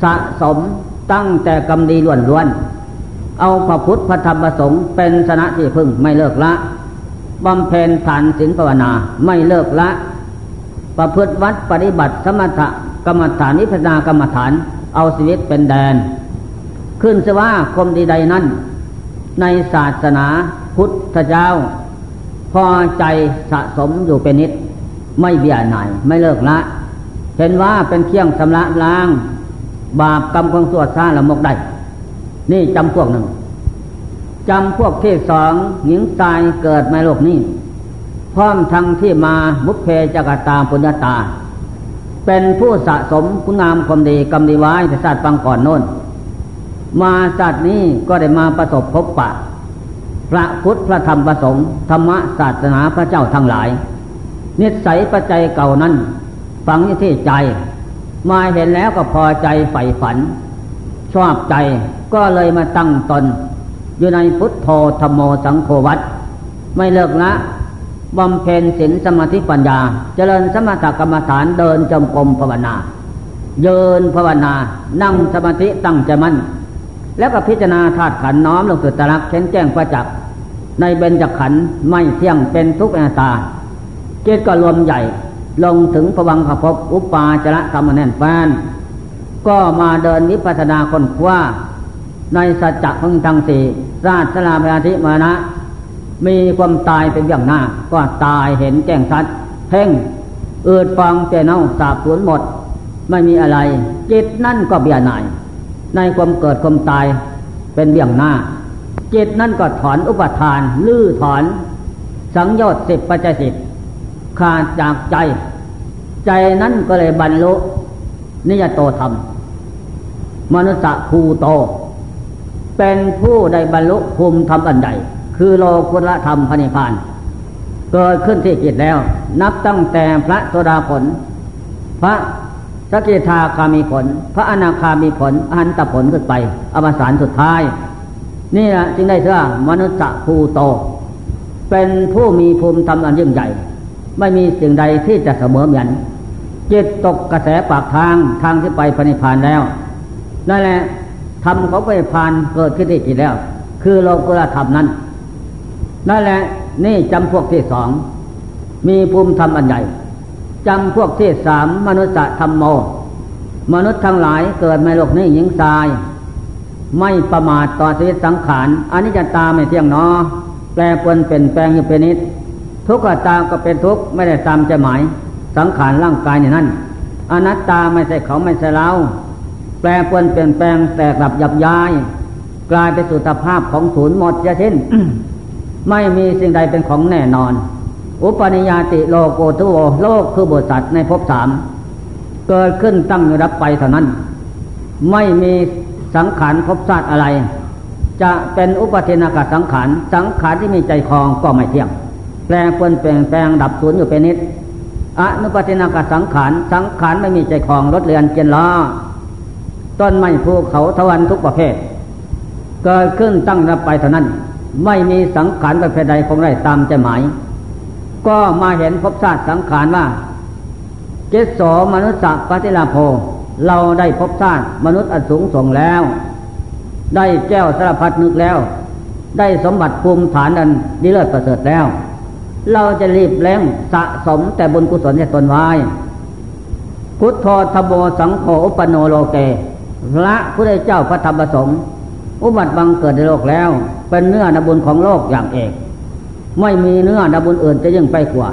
สะสมตั้งแต่กรรมดีล้วนๆเอาพระพุทธพระธรรมพระสงฆ์เป็นสนะที่พึ่งไม่เลิกละบำเพ็ญฐานศีลภาวนาไม่เลิกละ ประพฤติวัดปฏิบัติสมถกรรมฐานนิพพานกรรมฐานเอาชีวิตเป็นแดน ขึ้นสว่าคมดีใดนั้น ในศาสนา พุทธเจ้า พอใจสะสมอยู่เป็นนิด ไม่เบี่ยหน่ายไม่เลิกละ เห็นว่าเป็นเคี่ยงสำระล้าง บาปกรรมของสวดซาละมกได้นี่จำพวกหนึ่งจำพวกที่สองหญิงตายเกิดในโลกนี้ พร้อมทั้งที่มาบุพเพจกตาปุญญาตา เป็นผู้สะสมคุณงามความดีกรรมดีไว้แต่ศาสตร์ฟังก่อนโน้น มาศาสตร์นี้ก็ได้มาประสบพบปะ ระพุทธพระธรรมประสงค์ธรรมศาสนาพระเจ้าทั้งหลาย นิสัยปัจจัยเก่านั้น ฝังอยู่ที่ใจ มาเห็นแล้วก็พอใจใฝ่ฝัน ชอบใจก็เลยมาตั้งตน อยู่ในพุทธโธธรรมโมสังโฆวัตไม่เลิกละบำเพ็ญศีลสมาธิปัญญา เจริญสมถกรรมฐานเดินจมกรมภาวนาเยินภาวนา นั่งสมาธิตั้งใจมั่น แล้วก็พิจารณาธาตุขันน้อมลงสู่ตรักเข็นแจ้งประจักษ์ ในเบญจขันธ์ไม่เที่ยงเป็นทุกข์อนัตตาเจตก็รวมใหญ่ลงถึงพวังขภพอุปาจระธรรมแน่นแฟน ก็มาเดินวิปัสสนาคนคว้าในสัจจะพังทั้งสี่ราชลาพยาธิมานะ มีความตายเป็นอย่างหน้า ก็ตายเห็นแจ้งชัดเพ่งเอืดฟังแต่เน่าสาบสูญหมด ไม่มีอะไร จิตนั่นก็เบียหน่าย ในความเกิดความตายเป็นเบี่ยงหน้า จิตนั่นก็ถอนอุปทาน ลื้อถอน สังโยชน์สิบปัจจิตขาดจากใจ ใจนั้นก็เลยบรรลุ นิยโตธรรม มนุษย์ภูโต เป็นผู้ได้บรรลุภูมิธรรมอันใด คือโลกุตธรรมพนิพาน เกิดขึ้นที่จิตแล้ว นับตั้งแต่พระโสดาผล พระสกิทาคามีผล พระอนาคามีผลอันตผลขึ้นไป อวสานสุดท้าย นี่แหละจึงได้เชื่อมนุษย์ภูโต เป็นผู้มีภูมิธรรมอันยิ่งใหญ่ ไม่มีสิ่งใดที่จะเสมอเหมือนจิตตกกระแสปากทางทางที่ไปพระนิพพานแล้วนั่นแหละธรรมเขาไปพานเกิดขึ้นที่จิตแล้ว คือโลกุตธรรมนั้นนั่นแหละนี่จำพวกที่สองมีภูมิธรรมอันใหญ่จำพวกที่สามมนุษย์ธรรมโม มนุษย์ทั้งหลายเกิดในโลกนี้หญิงทราย ไม่ประมาทต่อชีวิตสังขารอันนี้จะตาไม่เที่ยงนอแปลปวนเปลี่ยนแปลงอยู่เป็นนิดทุกข์ก็ตามก็เป็นทุกข์ไม่ได้ตามใจหมาย สังขารร่างกายเนี่ยนั่นอนัตตาไม่ใช่เขาไม่ใช่เราแปลปวนเปลี่ยนแปลงแตกดับหยับย้าย กลายเป็นสุตภาพของศูนย์หมดจะเช่น ไม่มีสิ่งใดเป็นของแน่นอน อุปนิยติโลโกตุโวโลกคือบทสัตว์ในภพสามเกิดขึ้นตั้งอยู่รับไปเท่านั้น ไม่มี สังขารภพชาติอะไร จะเป็นอุปเทนากาสังขาร สังขารที่มีใจคลองก็ไม่เที่ยง แปลงเปลี่ยนแปลงแปลงดับสูญอยู่เป็นนิดอนุปเทนากาสังขาร สังขารไม่มีใจคลองรถเรือนเจนล้อต้นไม้ภูเขาทวันทุกประเภท เกิดขึ้นตั้งรับไปเท่านั้น ไม่มีสังขารประเภทใดคงได้ตามใจหมาย ก็มาเห็นพบชาติสังขารว่าเจสโมนุษย์ปฏิลาโภ เราได้พบชาติมนุษย์อันสูงส่งแล้ว ได้แก้วสารพัดนึกแล้ว ได้สมบัติภูมิฐานอันดีเลิศประเสริฐแล้ว เราจะรีบแรงสะสมแต่บุญกุศลให้ตนไว้พุทโธธโมสังโฆอุปโนโลเกพระผู้ได้เจ้าพระธรรมประสงค์อุบัติบังเกิดในโลกแล้ว เป็นเนื้อนบุญของโลกอย่างเอก ไม่มีเนื้อนบุญอื่นจะยิ่งไปกว่า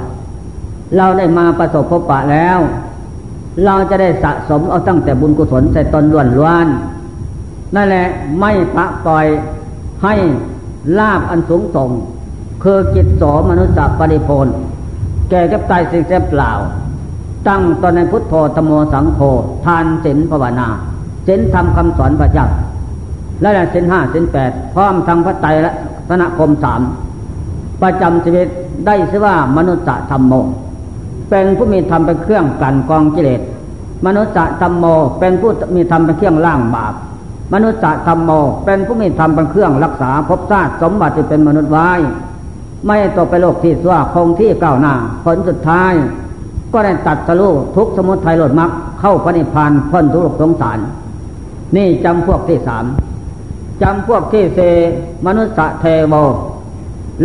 เราได้มาประสบพบปะแล้ว เราจะได้สะสมเอาตั้งแต่บุญกุศลใส่ตนล้วนล้วนนั่นแหละไม่ปะปล่อยให้ลาบอันสูงส่งคือจิตสอมนุษย์ปริพลแก่กับตายสิ่งแสบเปล่า ตั้งตนในพุทโธธโมสังโฆทานศีลภาวนาศีลทำคำสอนพระเจ้าและเส้นห้าเส้นแปดพร้อมทางพระไตรและสนคมสามประจำชีวิตได้ชื่อว่ามนุษย์ธรรมโม เป็นผู้มีธรรมเป็นเครื่องกันกองกิเลสมนุษย์ธรรมโม เป็นผู้มีธรรมเป็นเครื่องล่างบาปมนุษย์ธรรมโม เป็นผู้มีธรรมเป็นเครื่องรักษาภพชาติสมบัติที่เป็นมนุษย์ไว้ ไม่ตกไปโลกที่สั่วคงที่ก้าวหน้าผลสุดท้าย ก็ได้ตัดสรู้ทุกสมุทัยโลดมักเข้าพระนิพพานพ้นทุกข์สงสาร นี่จำพวกที่สามจำพวกที่เซมนุษย์เทโว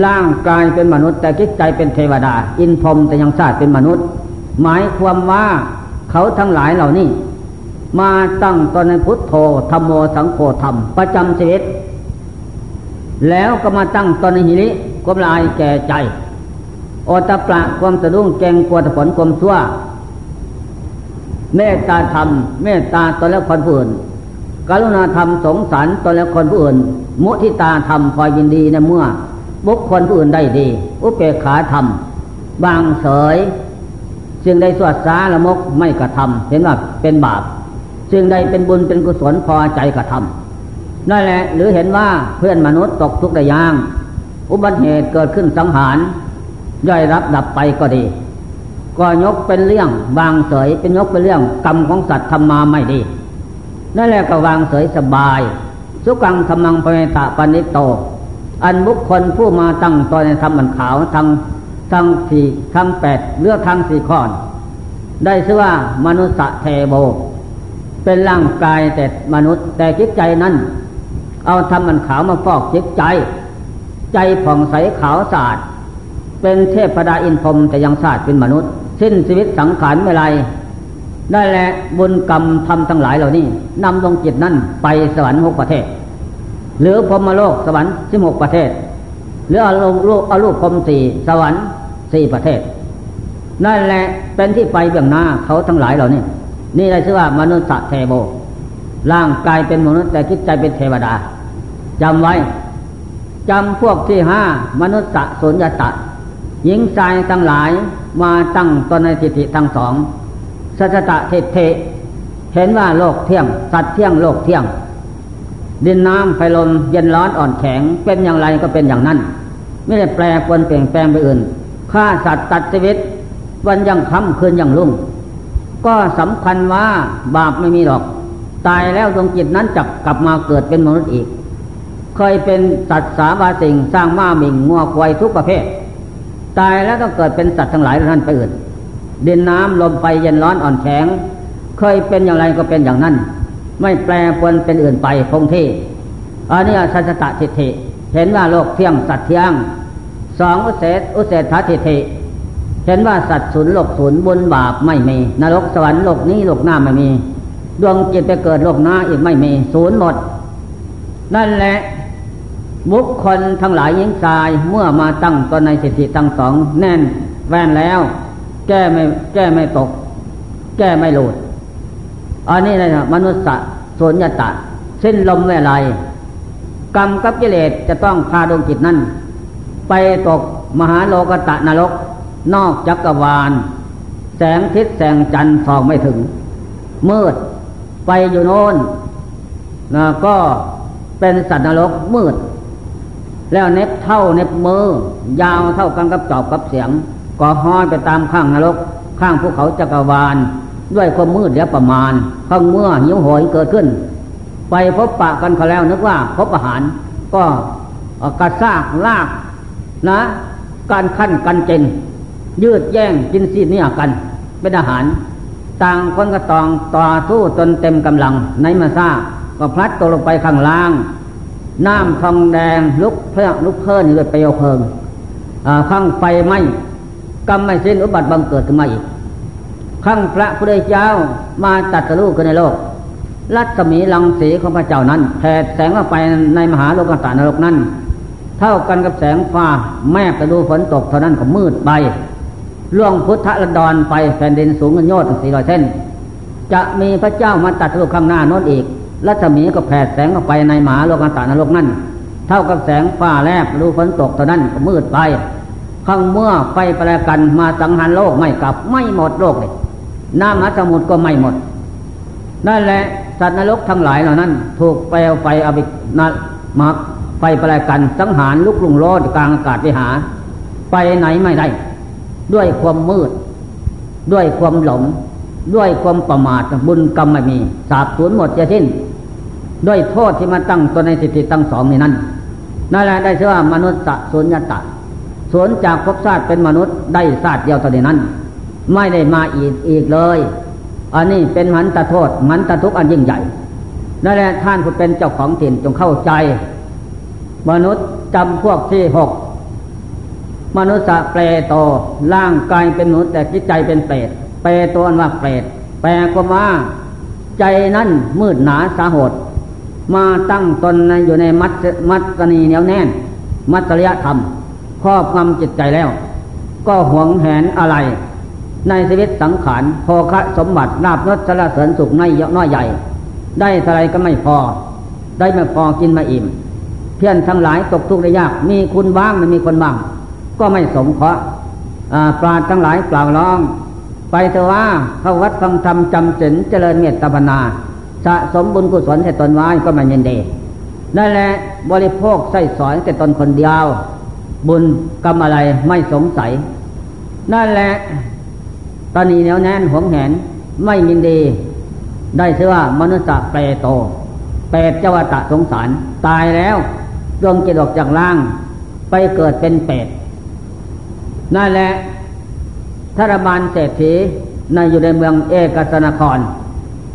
ร่างกายเป็นมนุษย์แต่จิตใจเป็นเทวดา อินพรมแต่ยังชาตเป็นมนุษย์ หมายความว่าเขาทั้งหลายเหล่านี้ มาตั้งตนในพุทโธธรรมโมสังโฆธรรมประจำชีวิต แล้วก็มาตั้งตนในหิริความลายแก่ใจโอตปะความสะดุ้งแกงกลัวผลความชั่วเมตตาธรรม เมตตาตนและคนผู้อื่นกรุณาธรรมสงสารตนและคนผู้อื่น มุทิตาธรรมพอยินดีในเมื่อ บุคคลผู้อื่นได้ดี อุเบกขาธรรม บางเสยสิ่งใดสวดสาละมกไม่กระทำเห็นว่าเป็นบาปสิ่งใดเป็นบุญเป็นกุศลพอใจกระทำนั่นแหละ หรือเห็นว่าเพื่อนมนุษย์ตกทุกข์ได้ยางอุบัติเหตุเกิดขึ้นสังหาร ย่อยรับดับไปก็ดี ก็ยกเป็นเรื่องบางเสยเป็นยกเป็นเรื่องกรรมของสัตว์ทำมาไม่ดีนั่นแหละก็วางเสยสบาย สุกังธรรมังปเมตะปณิโต อันบุคคลผู้มาตั้งตนในธรรมมันขาวทั้งทั้งสี่ทั้งแปดเลือกทั้งสี่ข้อได้ชื่อว่ามนุษย์เทโบ เป็นร่างกายแต่มนุษย์แต่จิตใจนั้น เอาธรรมมันขาวมาฟอกจิตใจ ใจผ่องใสขาวสะอาดเป็นเทพดาอินพรมแต่ยังสะอาดเป็นมนุษย์ สิ้นชีวิตสังขารเมื่อไรได้แหละบุญกรรมทำทั้งหลายเหล่านี้นำดวงจิตนั่นไปสวรรค์หกประเทศ หรือพรมโลกสวรรค์สิบหกประเทศ หรืออารมณ์ลูกอรูปพรมสี่สวรรค์สี่ประเทศ นั่นแหละเป็นที่ไปเบื้องหน้าเขาทั้งหลายเหล่านี้นี่ได้ชื่อว่ามนุษย์เทโบ ร่างกายเป็นมนุษย์แต่จิตใจเป็นเทวดาจำไว้จำพวกที่ห้ามนุษย์สุญญตะหญิงชายทั้งหลายมาตั้งตนในทิฏฐิทั้งสองสัจตะเทเทเห็นว่าโลกเที่ยง สัตว์เที่ยงโลกเที่ยง ดินน้ำไฟลมเย็นร้อนอ่อนแข็งเป็นอย่างไรก็เป็นอย่างนั้น ไม่ได้แปลปวนเปลี่ยนแปลงไปอื่นฆ่าสัตว์ตัดชีวิต วันยังค่ำคืนยังรุ่ง ก็สำคัญว่าบาปไม่มีหรอก ตายแล้วดวงจิตนั้นจะกลับมาเกิดเป็นมนุษย์อีก เคยเป็นสัตว์สาบาสิงสร้างม้ามิงงัวควายทุกประเภท ตายแล้วต้องเกิดเป็นสัตว์ทั้งหลายนั้นไปอื่นดินน้ำลมไฟเย็นร้อนอ่อนแข็ง เคยเป็นอย่างไรก็เป็นอย่างนั้น ไม่แปลปวนเป็นอื่นไปคงที่อันนี้สัจตะทิฏฐิเห็นว่าโลกเที่ยงสัตว์เที่ยงสองอุเสตอุเสถทิฏฐิเห็นว่าสัตว์ศูนย์โลกศูนย์บุญบาปไม่มี นรกสวรรค์โลกนี้โลกหน้าไม่มี ดวงจิตไปเกิดโลกหน้าอีกไม่มีศูนย์หมด นั่นแหละบุคคลทั้งหลายยิงชายเมื่อมาตั้งตนในสิทธิทั้งสองแน่นแว่นแล้ว แก้ไม่แก้ไม่ตก แก้ไม่หลุด อันนี้นะมนุษย์สุญญตาสิ้นลมเมื่อไรกรรมกับกิเลสจะต้องพาดวงจิตนั้น ไปตกมหาโลกตะนรก นอกจักรวาล แสงทิศแสงจันทร์ส่องไม่ถึง มืดไปอยู่โน่นนะก็เป็นสัตว์นรกมืด แล้วเน็บเท่าเน็บมือยาวเท่ากันกับจอบกับเสียง ก็ห้อยไปตามข้างนรก ข้างภูเขาจักรวาล ด้วยความมืดเดียวประมาณข้างเมื่อหิวโหยเกิดขึ้น ไปพบปะกันเขาแล้วนึกว่าพบอาหาร ก็กระซากลากนะ การขั้นกันเจน ยืดแย่งกินซีเนี่ยกันเป็นอาหาร ต่างคนก็ตองต่อสู้จนเต็มกำลังในมาซาก็พลัดตกลงไปข้างล่าง น้ำทองแดงลุกเพื่อลุกเพิ่นเลยเปลวเพลิงข้างไฟไหมกำไม่สิ้นอุบัติบังเกิดขึ้นมาอีก ข้งพระพุทธเจ้ามาตัดสรุปขึ้นในโลก รัศมีลังสีของพระเจ้านั้นแผดแสงเข้าไปในมหาโลกตานรกนั้น เท่ากันกับแสงฟ้าแม่ไปดูฝนตกเท่านั้นก็มืดไปล่วงพุทธละดอนไปแผ่นดินสูงเงินยอดสี่ร้อยเส้น จะมีพระเจ้ามาตัดโลกข้างหน้าน้นอีก รัศมีก็แผดแสงออกไปในมหาโลกตานรกนั่นเท่ากับแสงฟ้าแลบดูฝนตกเท่านั้นก็มืดไปข้างเมื่อไฟประกันมาสังหารโลกไม่กลับไม่หมดโลกเลย น้ำมัสมุทรก็ไม่หมด นั่นแหละสัตว์นรกทั้งหลายเหล่านั้น ถูกเปลวไฟอภินัมาไฟประกันสังหารลุกลุงโลดกลางอากาศไปหา ไปไหนไม่ได้ ด้วยความมืด ด้วยความหลง ด้วยความประมาทบุญกรรมไม่มี สาบสูญหมดจะสิ้น ด้วยโทษที่มาตั้งตัวในสิทธิตั้งสองในนั้นนั่นแหละได้ชื่อว่ามนุษย์สุญญตาสวนจากภพชาติเป็นมนุษย์ได้ชาติเดียวตอนนี้นั้น ไม่ได้มาอีกอีกเลย อันนี้เป็นมันตะโทษมันตะทุกอันยิ่งใหญ่นั่นแหละท่านผู้เป็นเจ้าของถิ่นจงเข้าใจ มนุษย์จำพวกที่หกมนุษย์เปรโตร่างกายเป็นมนุษย์แต่จิตใจเป็นเปรตเปรตอันว่าเปรตแปลความว่าใจนั่นมืดหนาสาหดมาตั้งตนอยู่ในมัตมัตนีเหนียวแน่น มัตริยธรรมครอบงำจิตใจแล้ว ก็หวงแหนอะไร ในชีวิตสังขารพอคะสมบัติลาบนสละเสริญสุขในเยอะน้อยใหญ่ ได้เท่าไรก็ไม่พอ ได้ไม่พอกินมาอิ่ม เพื่อนทั้งหลายตกทุกข์ได้ยาก มีคุณบ้างไม่มีคนบ้าง ก็ไม่สมเคราะห์ปราดทั้งหลายกล่าวร้อง ไปเถอะว่าเข้าวัดฟังธรรมจำศีลเจริญเมตตาภนาสะสมบุญกุศลให้ตนไว้ก็ไม่ยินเดนั่นแหละบริโภคใส่สอยแต่ตนคนเดียว บุญกรรมอะไรไม่สงสัย นั่นแหละ ตอนนี้แนวแน่นหวงแหนไม่ยินดี ได้ชื่อว่ามนุษย์เปรโต เปรตเจวตะสงสาร ตายแล้วดวงจิตออกจากล่าง ไปเกิดเป็นเป็ดนั่นแหละธารบาลเศรษฐีในอยู่ในเมืองเอกสนคร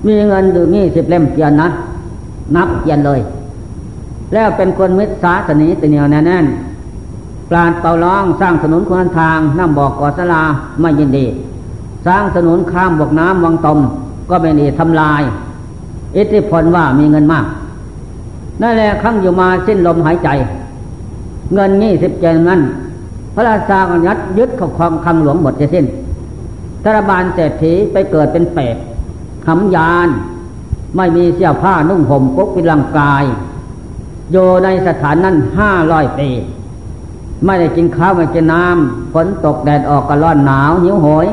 มีเงินดูนี่สิบเล่มเกียนนะ นับเกียนเลย แล้วเป็นคนมิตรสาสนีตเหนียวแน่นปราดเป่าร้องสร้างถนนคนทางน้ำบอกกอสลาไม่ยินดี สร้างถนนข้ามบกน้ำวังตมก็ไม่ดีทำลาย อิทธิพลว่ามีเงินมาก นั่นแหละครั้งอยู่มาสิ้นลมหายใจ เงินนี่สิบเจนนั้น พระราชาก็ยัดยึดขอบความคำหลวงหมดจะสิ้นธรบาลเศรษฐีไปเกิดเป็นเปรตขำยาน ไม่มีเสื้อผ้านุ่งห่มปกปิดร่างกายอยู่ในสถานนั้นห้าร้อยปี ไม่ได้กินข้าวไม่กินน้ำฝนตกแดดออกก็ร้อนหนาวหิวโหย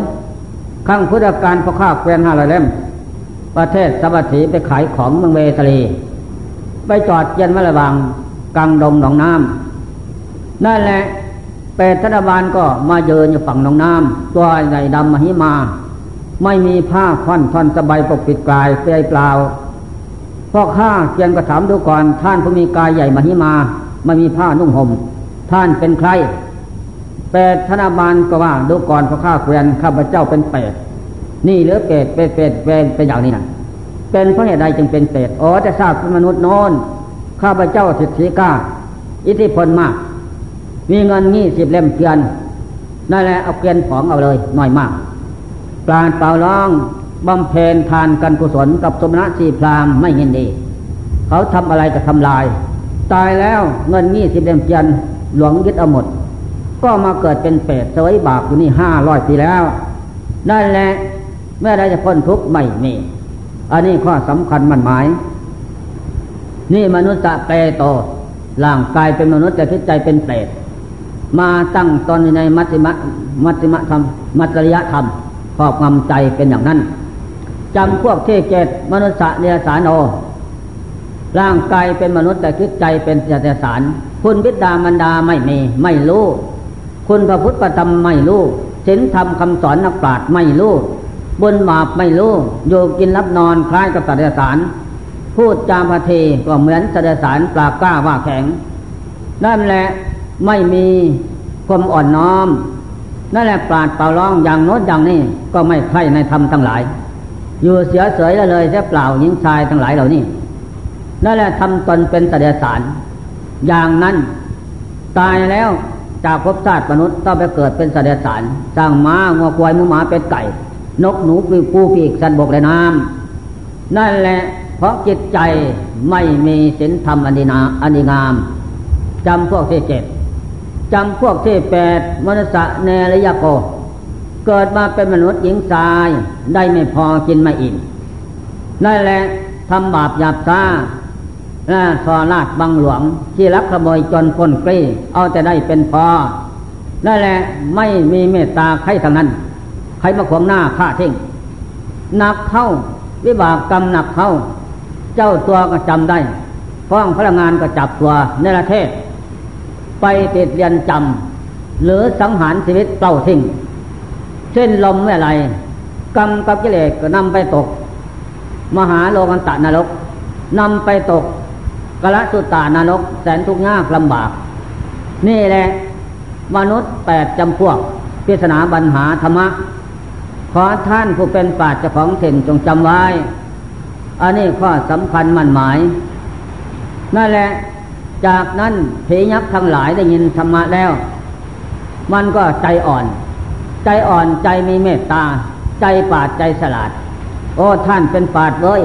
ข้างพุทธการพระข้าเกวียนห้าร้อยเล่ม ประเทศสวัสดีไปขายของเมืองเวทะเลไปจอดเย็นมาระวังกลางดงหนองน้ำนั่นแหละเปรตธนบาลก็มาเยินอยู่ฝั่งหนองน้ำตัวใหญ่ดำมหิมา ไม่มีผ้าค่อนท่อนสบายปกปิดกายเปลยเปล่าพ่อข้าเกียนก็ถามดูก่อน ท่านผู้มีกายใหญ่มหิมา ไม่มีผ้านุ่งห่มท่านเป็นใคร เปรตธนบาลก็ว่าดูก่อนพ่อข้าเกวียนข้าพเจ้าเป็นเปรตนี่หรือเปรตเปรตเปรตเป็นเป็นอย่างนี้นะเป็นเพราะเหตุใดจึงเป็นเปรตอ๋อจะทราบเป็นมนุษย์โน้นข้าพเจ้าสิทธิกาอิทธิพลมาก มีเงินงี้สิบเล่มเพียนนั่นแหละเอาเกลียนของเอาเลยหน่อยมากปราณเปล่าร้องบำเพ็ญทานกันกุศลกับสมณะสีพรามไม่เห็นดี เขาทำอะไรก็ทำลาย ตายแล้วเงินงี้สิบเล่มเพียนหลวงยึดเอาหมด ก็มาเกิดเป็นเปรตสวยบาปอยู่นี่ห้าร้อยปีแล้ว นั่นแหละเมื่อใดจะพ้นทุกข์ไม่มีอันนี้ข้อสำคัญมันหมาย นี่มนุษย์จะเปรโตร่างกายเป็นมนุษย์แต่ทิศใจเป็นเปรตมาตั้งตนในมัติมะมัติมะธรรม มัตริยธรรมครอบงำใจเป็นอย่างนั้นจำพวกที่เกตมนุษย์เนสานโอร่างกายเป็นมนุษย์แต่คิดใจเป็นเจตสารคุณวิดามันดาไม่มี ไม่รู้ คุณพระพุทธธรรมไม่รู้ศีลธรรมคำสอนนักปราชญ์ไม่รู้บนบาปไม่รู้โยกินรับนอนคล้ายกับสัตว์สาร พูดจามพเทก็เหมือนสดสารปลากล้าว่าแข็ง นั่นแหละไม่มีความอ่อนน้อม นั่นแหละปราดเปล่าร้องอย่างโน้นอย่างนี้ก็ไม่ใคร่ในธรรมทั้งหลาย อยู่เสียเสยเลยจะเปล่าหญิงชายทั้งหลายเหล่านี้นั่นแหละทำตนเป็นสดสาร อย่างนั้นตายแล้ว จากภพชาติมนุษย์ต้องไปเกิดเป็นสดสารสร้างม้างัวควายมูหมาเป็ดไก่ นกหนูปีปูปีกสันบกและน้ำนั่นแหละเพราะจิตใจไม่มีศีลธรรมอันดีนาอันดีงามจำพวกที่เจ็ดจำพวกที่แปดมนุษย์เนรยโก เกิดมาเป็นมนุษย์หญิงชาย ได้ไม่พอกินไม่อิ่มนั่นแหละทำบาปหยาบซ่า และสอราดบังหลวง ที่รักขโมยจนคนกลี้เอาแต่ได้เป็นพอนั่นแหละไม่มีเมตตาใครทั้งนั้น ใครมาขวางหน้าฆ่าทิ้งหนักเข้า วิบากกรรมหนักเข้า เจ้าตัวก็จำได้ฟ้องพลังงานก็จับตัวในประเทศ ไปติดเรียนจำหรือสังหารชีวิตเต่าทิ้งเช่นลมเมื่อไรกรรมกับกิเลสก็นำไปตก มหาโลกันตะนรกนำไปตก กละสุตตานรกแสนทุกข์ยากลำบาก นี่แหละ มนุษย์แปดจำพวกพิศนาบัญหาธรรมะ ขอท่านผู้เป็นปาจของเถนจงจำไว้ อันนี้ข้อสำคัญมั่นหมาย นั่นแหละ จากนั้นเพยักทั้งหลายได้ยินธรรมะแล้ว มันก็ใจอ่อน ใจอ่อนใจมีเมตตา ใจปาดใจสลาด โอ้ท่านเป็นปาดเลย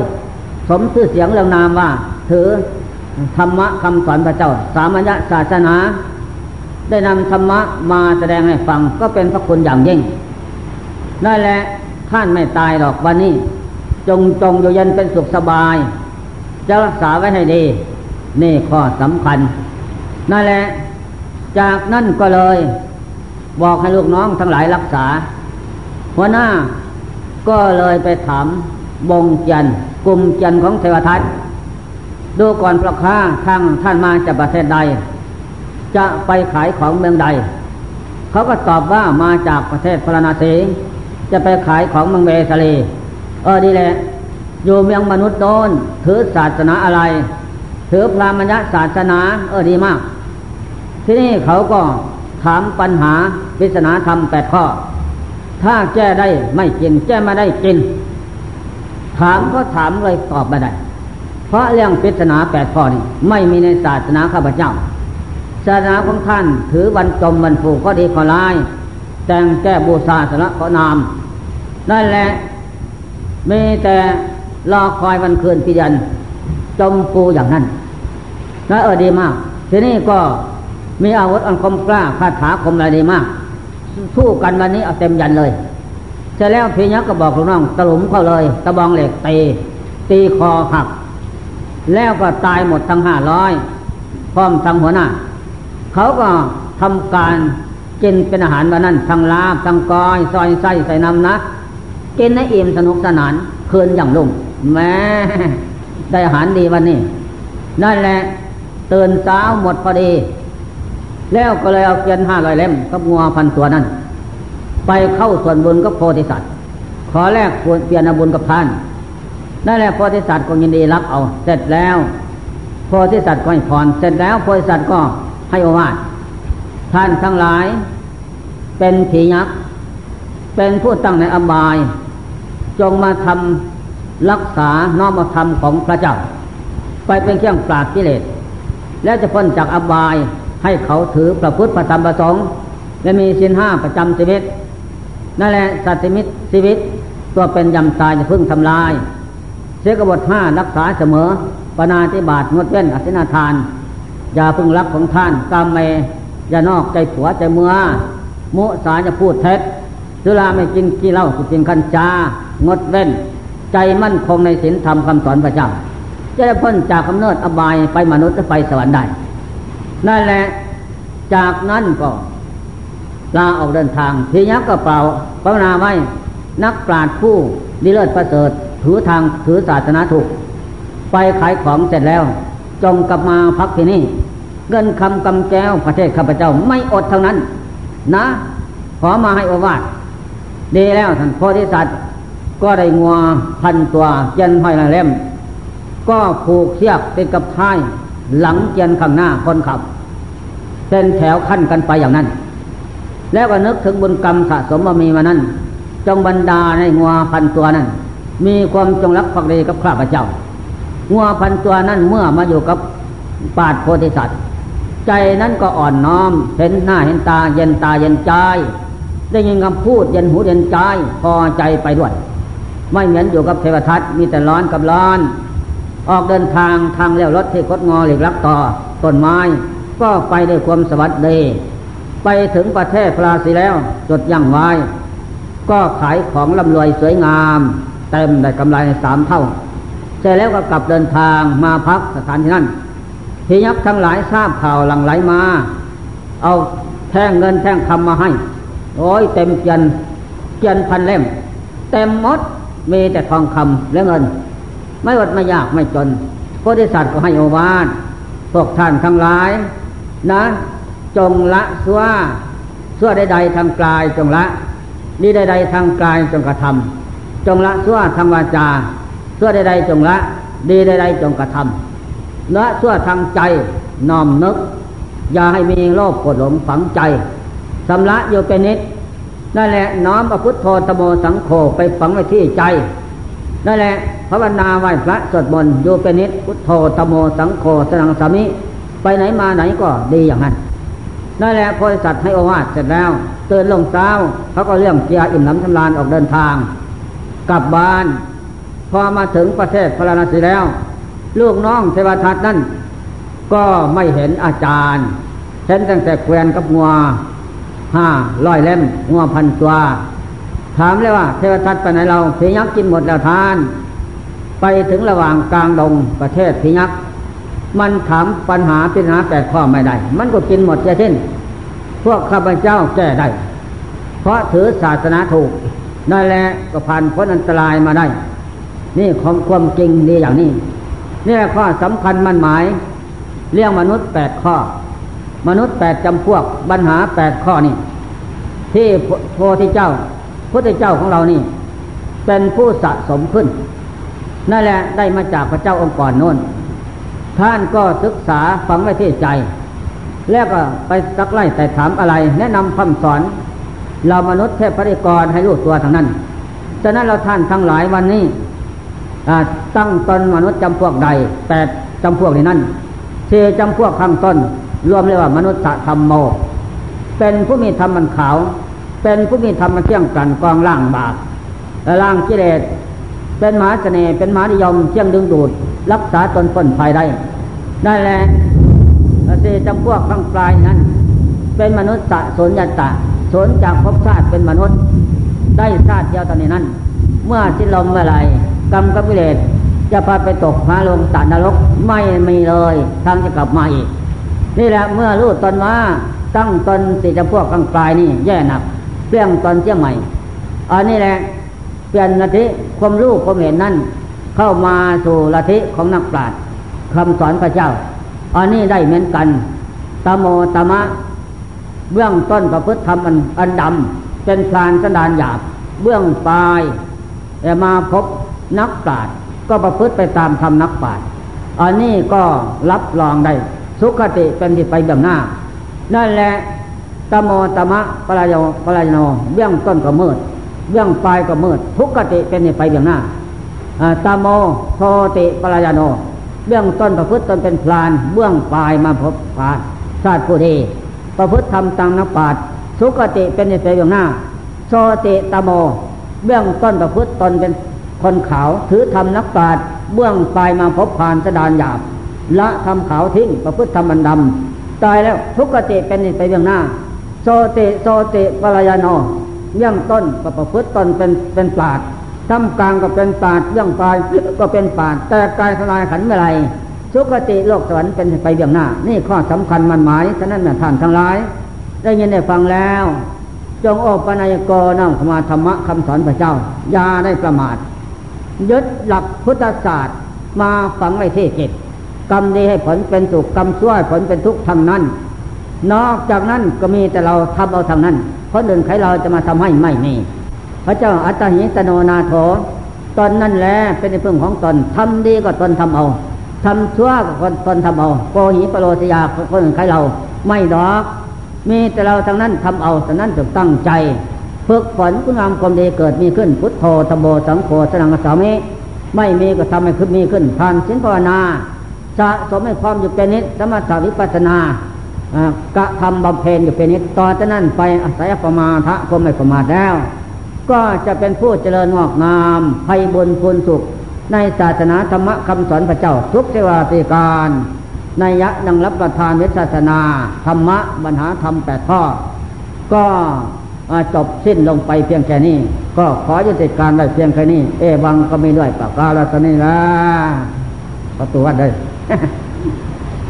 สมชื่อเสียงเรื่องนามว่า ถือ ธรรมะคำสอนพระเจ้า สามัญญศาสนา ได้นำธรรมะมาแสดงให้ฟังก็เป็นพระคุณอย่างยิ่งนั่นแหละท่านไม่ตายหรอกวันนี้ จงจงอยู่เย็นเป็นสุขสบาย จะรักษาไว้ให้ดี นี่ข้อสำคัญ นั่นแหละ จากนั่นก็เลย บอกให้ลูกน้องทั้งหลายรักษา หัวหน้าก็เลยไปถามบงจันกลุ่มจันของเทวทัต ดูก่อนพระค้าทางท่านมาจากประเทศใด จะไปขายของเมืองใด เขาก็ตอบว่ามาจากประเทศพระนาสีจะไปขายของเมืองเวสลีเออดีแหละ อยู่เมืองมนุษย์โดนถือศาสนาอะไร ถือพรามณศาสนา เออดีมาก ที่นี่เขาก็ถามปัญหาพิศนาธรรมแปดข้อ ถ้าแก้ได้ไม่กินแก้มาได้กิน ถามก็ถามเลยตอบไม่ได้ เพราะเรื่องพิศนาแปดข้อนี้ไม่มีในศาสนาข้าพเจ้า ศาสนาของท่านถือวันจมวันผูกก็ดีขอลาย แต่งแก้บูชาสระก็นามนั่นแหละมีแต่รอคอยวันคืนพิยัน จมปูอย่างนั้นนั่นเออดีมาก ทีนี้ก็มีอาวุธอันคมกล้าคาถาคมอะไรดีมาก สู้กันวันนี้เอาเต็มยันเลยเสร็จแล้วพีนักก็บอกลูกน้องตะลุมเขาเลย ตะบองเหล็กตีตีคอหัก แล้วก็ตายหมดทั้งห้าร้อยพร้อมทั้งหัวหน้า เขาก็ทำการกินเป็นอาหารวันนั้นทั้งลาบทั้งกอยซอยไส้ใส่น้ำนะกินให้อิ่มสนุกสนานคืนอย่างลุ่มแม่ได้อาหารดีวันนี้ นั่นแหละตื่นเช้าหมดพอดี แล้วก็เลยเอาเกียนห้าร้อยเล่มกับงัวพันตัวนั้น ไปเข้าส่วนบุญกับโพธิสัตว์ ขอแลกเปลี่ยนบุญกับท่าน นั่นแหละโพธิสัตว์ก็ยินดีรับเอา เสร็จแล้วโพธิสัตว์ก็ให้พรเสร็จแล้วโพธิสัตว์ก็ให้โอวาทท่านทั้งหลาย เป็นผียักษ์เป็นผู้ตั้งในอบาย จงมาทำรักษาน้อมธรรมของพระเจ้า ไปเป็นเครื่องปราบกิเลสแล้วจะพ้นจากอบายให้เขาถือประพฤติประธรรมประสงค์และมีสินห้าประจำชีวิตนั่นแหละสัตว์มิตรชีวิตตัวเป็นยำตายจะพึ่งทำลาย เสกบทห้ารักษาเสมอ ปนาธิบาตงดเว้นอสินาทาน อย่าพึ่งรักของท่านกามเมอย่านอกใจผัวใจเมือมุสาจะพูดเท็จสุราไม่กินกี่เหล้าสุกินคันจางดเว้น ใจมั่นคงในศีลธรรมคำสอนพระเจ้า จะได้พ้นจากกำเนิดอบายไปมนุษย์จะไปสวรรค์ได้ นั่นแหละ จากนั้นก็ลาออกเดินทางทียักษ์ก็เปล่าภาวนาไว้ นักปราชญ์ผู้ดีเลิศประเสริฐ ถือทางถือศาสนาถูก ไปขายของเสร็จแล้ว จงกลับมาพักที่นี่ เงินคำกำแก้วประเทศข้าพเจ้าไม่อดเท่านั้น นะ ขอมาให้อวาดดีแล้วท่านโพธิสัตว์ก็ได้งัวพันตัวเจียนห้อยละเล่ม ก็ผูกเสียกติดกับท้ายหลังเจียนข้างหน้าคนขับเส้นแถวขั้นกันไปอย่างนั้น แล้วก็นึกถึงบุญกรรมสะสมมามีมานั้น จงบรรดาในงัวพันตัวนั้น มีความจงรักภักดีกับข้าพเจ้างัวพันตัวนั้นเมื่อมาอยู่กับปาดโพธิสัตว์ ใจนั้นก็อ่อนน้อม เห็นหน้าเห็นตาเย็นตาเย็นใจ ได้ยินคำพูดเย็นหูเย็นใจพอใจไปด้วย ไม่เหมือนอยู่กับเทวทัตมีแต่ร้อนกับร้อน ออกเดินทางทางเลี้ยวรถที่คดงอหลีกลักต่อต้นไม้ ก็ไปด้วยความสวัสดี ไปถึงประเทศพราสีแล้วจดยั่งไว้ ก็ขายของลำรวยสวยงาม เต็มได้กำไรสามเท่า เสร็จแล้วก็กลับเดินทางมาพักสถานที่นั้นพิยักษ์ทั้งหลายทราบข่าวหลังไหลมา เอาแท่งเงินแท่งคำมาให้ โอ้ยเต็มเกียนเกียนพันเล่ม เต็มมดมีแต่ทองคำและเงิน ไม่อดไม่ยากไม่จนโพธิสัตว์ก็ให้โอวาทพวกท่านทั้งหลาย นะ จงละซัวซัวใดๆทางกายจงละดีใดๆทางกายจงกระทำ จงละซัวทางวาจาซัวใดๆจงละ ดีใดๆจงกระทำละซัวทางใจน้อมนึก อย่าให้มีโลภโกรธหลงฝังใจสำละอยู่เป็นนิดนั่นแหละน้อมพระพุทธโธตโมสังโฆไปฝังไว้ที่ใจนั่นแหละภาวนาไหว้พระสวดมนต์อยู่เป็นนิดพุทโธตโมสังโฆสนังสามิ ไปไหนมาไหนก็ดีอย่างนั้นนั่นแหละโพธิสัตว์ให้อวาทเสร็จแล้วตื่นลงเช้าเขาก็เรื่องเกียร์อิ่มน้ำชำลานออกเดินทาง กลับบ้าน พอมาถึงประเทศพระราศีแล้ว ลูกน้องเทวทัตนั่น ก็ไม่เห็นอาจารย์ เห็นตั้งแต่แควนกับงัวห้าร้อยเล่มงัวพันตัว ถามเลยว่า เทวทัตไปไหนเราพียักษ์กินหมดแล้วทาน ไปถึงระหว่างกลางดงประเทศพียักษ์มันถามปัญหาปัญหาแปดข้อไม่ได้ มันก็กินหมดจะสิ้น พวกข้าพเจ้าแก้ได้ เพราะถือศาสนาถูก นั่นแหละก็ผ่านพ้นอันตรายมาได้ นี่ความความจริงดีอย่างนี้ นี่ข้อสำคัญมันหมาย เรื่องมนุษย์แปดข้อ มนุษย์แปดจำพวกปัญหาแปดข้อนี่ ที่โพธิเจ้าพระเจ้าของเรานี่ เป็นผู้สะสมขึ้น นั่นแหละได้มาจากพระเจ้าองค์ก่อนโน้น ท่านก็ศึกษาฟังไว้ที่ใจ แล้วก็ไปสักไล่แต่ถามอะไร แนะนำคำสอน เรามนุษย์เทพปริกรให้รู้ตัวทางนั้นฉะนั้นเราท่านทั้งหลายวันนี้ตั้งตนมนุษย์จำพวกใดแปดจำพวกนี้นั่นเชจำพวกข้างต้น รวมเรียกว่ามนุษย์ธรรมโม เป็นผู้มีธรรมมันขาว เป็นผู้มีธรรมมาเที่ยงกันกองล่างบาปและล่างกิเลสเป็นมาเสน่ห์เป็นมานิยมเที่ยงดึงดูด รักษาตนพ้นภัยได้ได้แหละเชจำพวกข้างปลายนั้น เป็นมนุษย์สะสนยตะ สนจากภพชาติเป็นมนุษย์ ได้ชาติเดียวตอนนี้นั้น เมื่อสิ้นลมเมื่อไรกรรมกับวิเลศจะพาไปตกพาลงตัดนรกไม่มีเลยทางจะกลับมาอีก นี่แหละเมื่อรู้ตนว่าตั้งตนสิจะพวกกลางปลายนี่แย่หนักเปลี่ยงตนเชี่ยใหม่อันนี้แหละเปลี่ยนละทิความรู้ความเห็นนั่นเข้ามาสู่ละทิของนักปราชญ์คำสอนพระเจ้าอันนี้ได้เหมือนกันตโมตมะ เบื้องต้นประพฤติธรรมอันอันดำเป็นพลานสันดานหยาบ เบื้องปลายแต่มาพบนักปราชญ์ก็ประพฤติไปตามธรรมนักปราชญ์อันนี้ก็รับรองได้สุขติเป็นที่ไปแบบหน้า นั่นแหละตโมตมะปรายโยปรายโนเบื้องต้นก็มืด เบื้องปลายก็มืด ทุกขติเป็นที่ไปแบบหน้าตโมโทติปรายโนเบื้องต้นประพฤติตนเป็นพลาน เบื้องปลายมาพบพาชาติผู้ดี ประพฤติทำตังนปาดสุกติเป็นในเปอย่างหน้าโซติตโม เบื้องต้นประพฤติตนเป็นคนขาวถือทำนักปราดเบื้องปลายมาพบผ่านสดานหยาบละทำขาวทิ้งประพฤติทำบันดำตายแล้วทุกติเป็นไปเบื้องหน้า โซติโซติปรายโนเบื้องต้นก็ประพฤติตนเป็นเป็นปราดทำกลางก็เป็นปราดเบื้องปลายก็เป็นปราดแต่กายทลายขันเมื่อไร สุคติโลกสวรรค์เป็นไปเบื้องหน้า นี่ข้อสำคัญมันหมายฉะนั้นท่านทั้งหลาย ได้ยินได้ฟังแล้ว จงโอปนายกน้อมขมาธรรมะคำสอนพระเจ้า อย่าได้ประมาทยึดหลักพุทธศาสตร์มาฝังไว้ที่จิตกรรมดีให้ผลเป็นสุขกรรมชั่วให้ผลเป็นทุกข์ทางนั้น นอกจากนั้นก็มีแต่เราทำเอาทางนั้นเพราะเดินใครเราจะมาทำให้ไม่มีพระเจ้าอัตหิตโนนาโถตอนนั้นแหละเป็นในพึ่งของตนทำดีก็ตนทำเอา ทำชั่วกับคนตนทำเอาโกหิปโรสยาคนอื่นใครเราไม่ดอก มีแต่เราทั้งนั้นทำเอาแต่นั้นจะตั้งใจฝึกฝนคุณงามความดีเกิดมีขึ้น พุทโธธโมสังโฆสนังสามิไม่มีก็ทำให้ขึ้นมีขึ้นผ่านสินภาวนาสะสมให้ความอยู่เป็นนิดสมถวิปัสนากระทำบำเพ็ญอยู่เป็นนิดต่อจากนั้นไปอาศัยประมาทะก็ไม่ประมาทแล้ว ก็จะเป็นผู้เจริญงอกงามไพบุญพูนสุข ในศาสนาธรรมคำสอนพระเจ้า ทุกเทวาติการในยะนังรับประทานวิศาสนา ธรรมะบรรหาธรรมแปดข้อ ก็จบสิ้นลงไปเพียงแค่นี้ ก็ขอยุติการได้เพียงแค่นี้ เอวังก็มีด้วยปากกาลสนีละประตูวัดเลย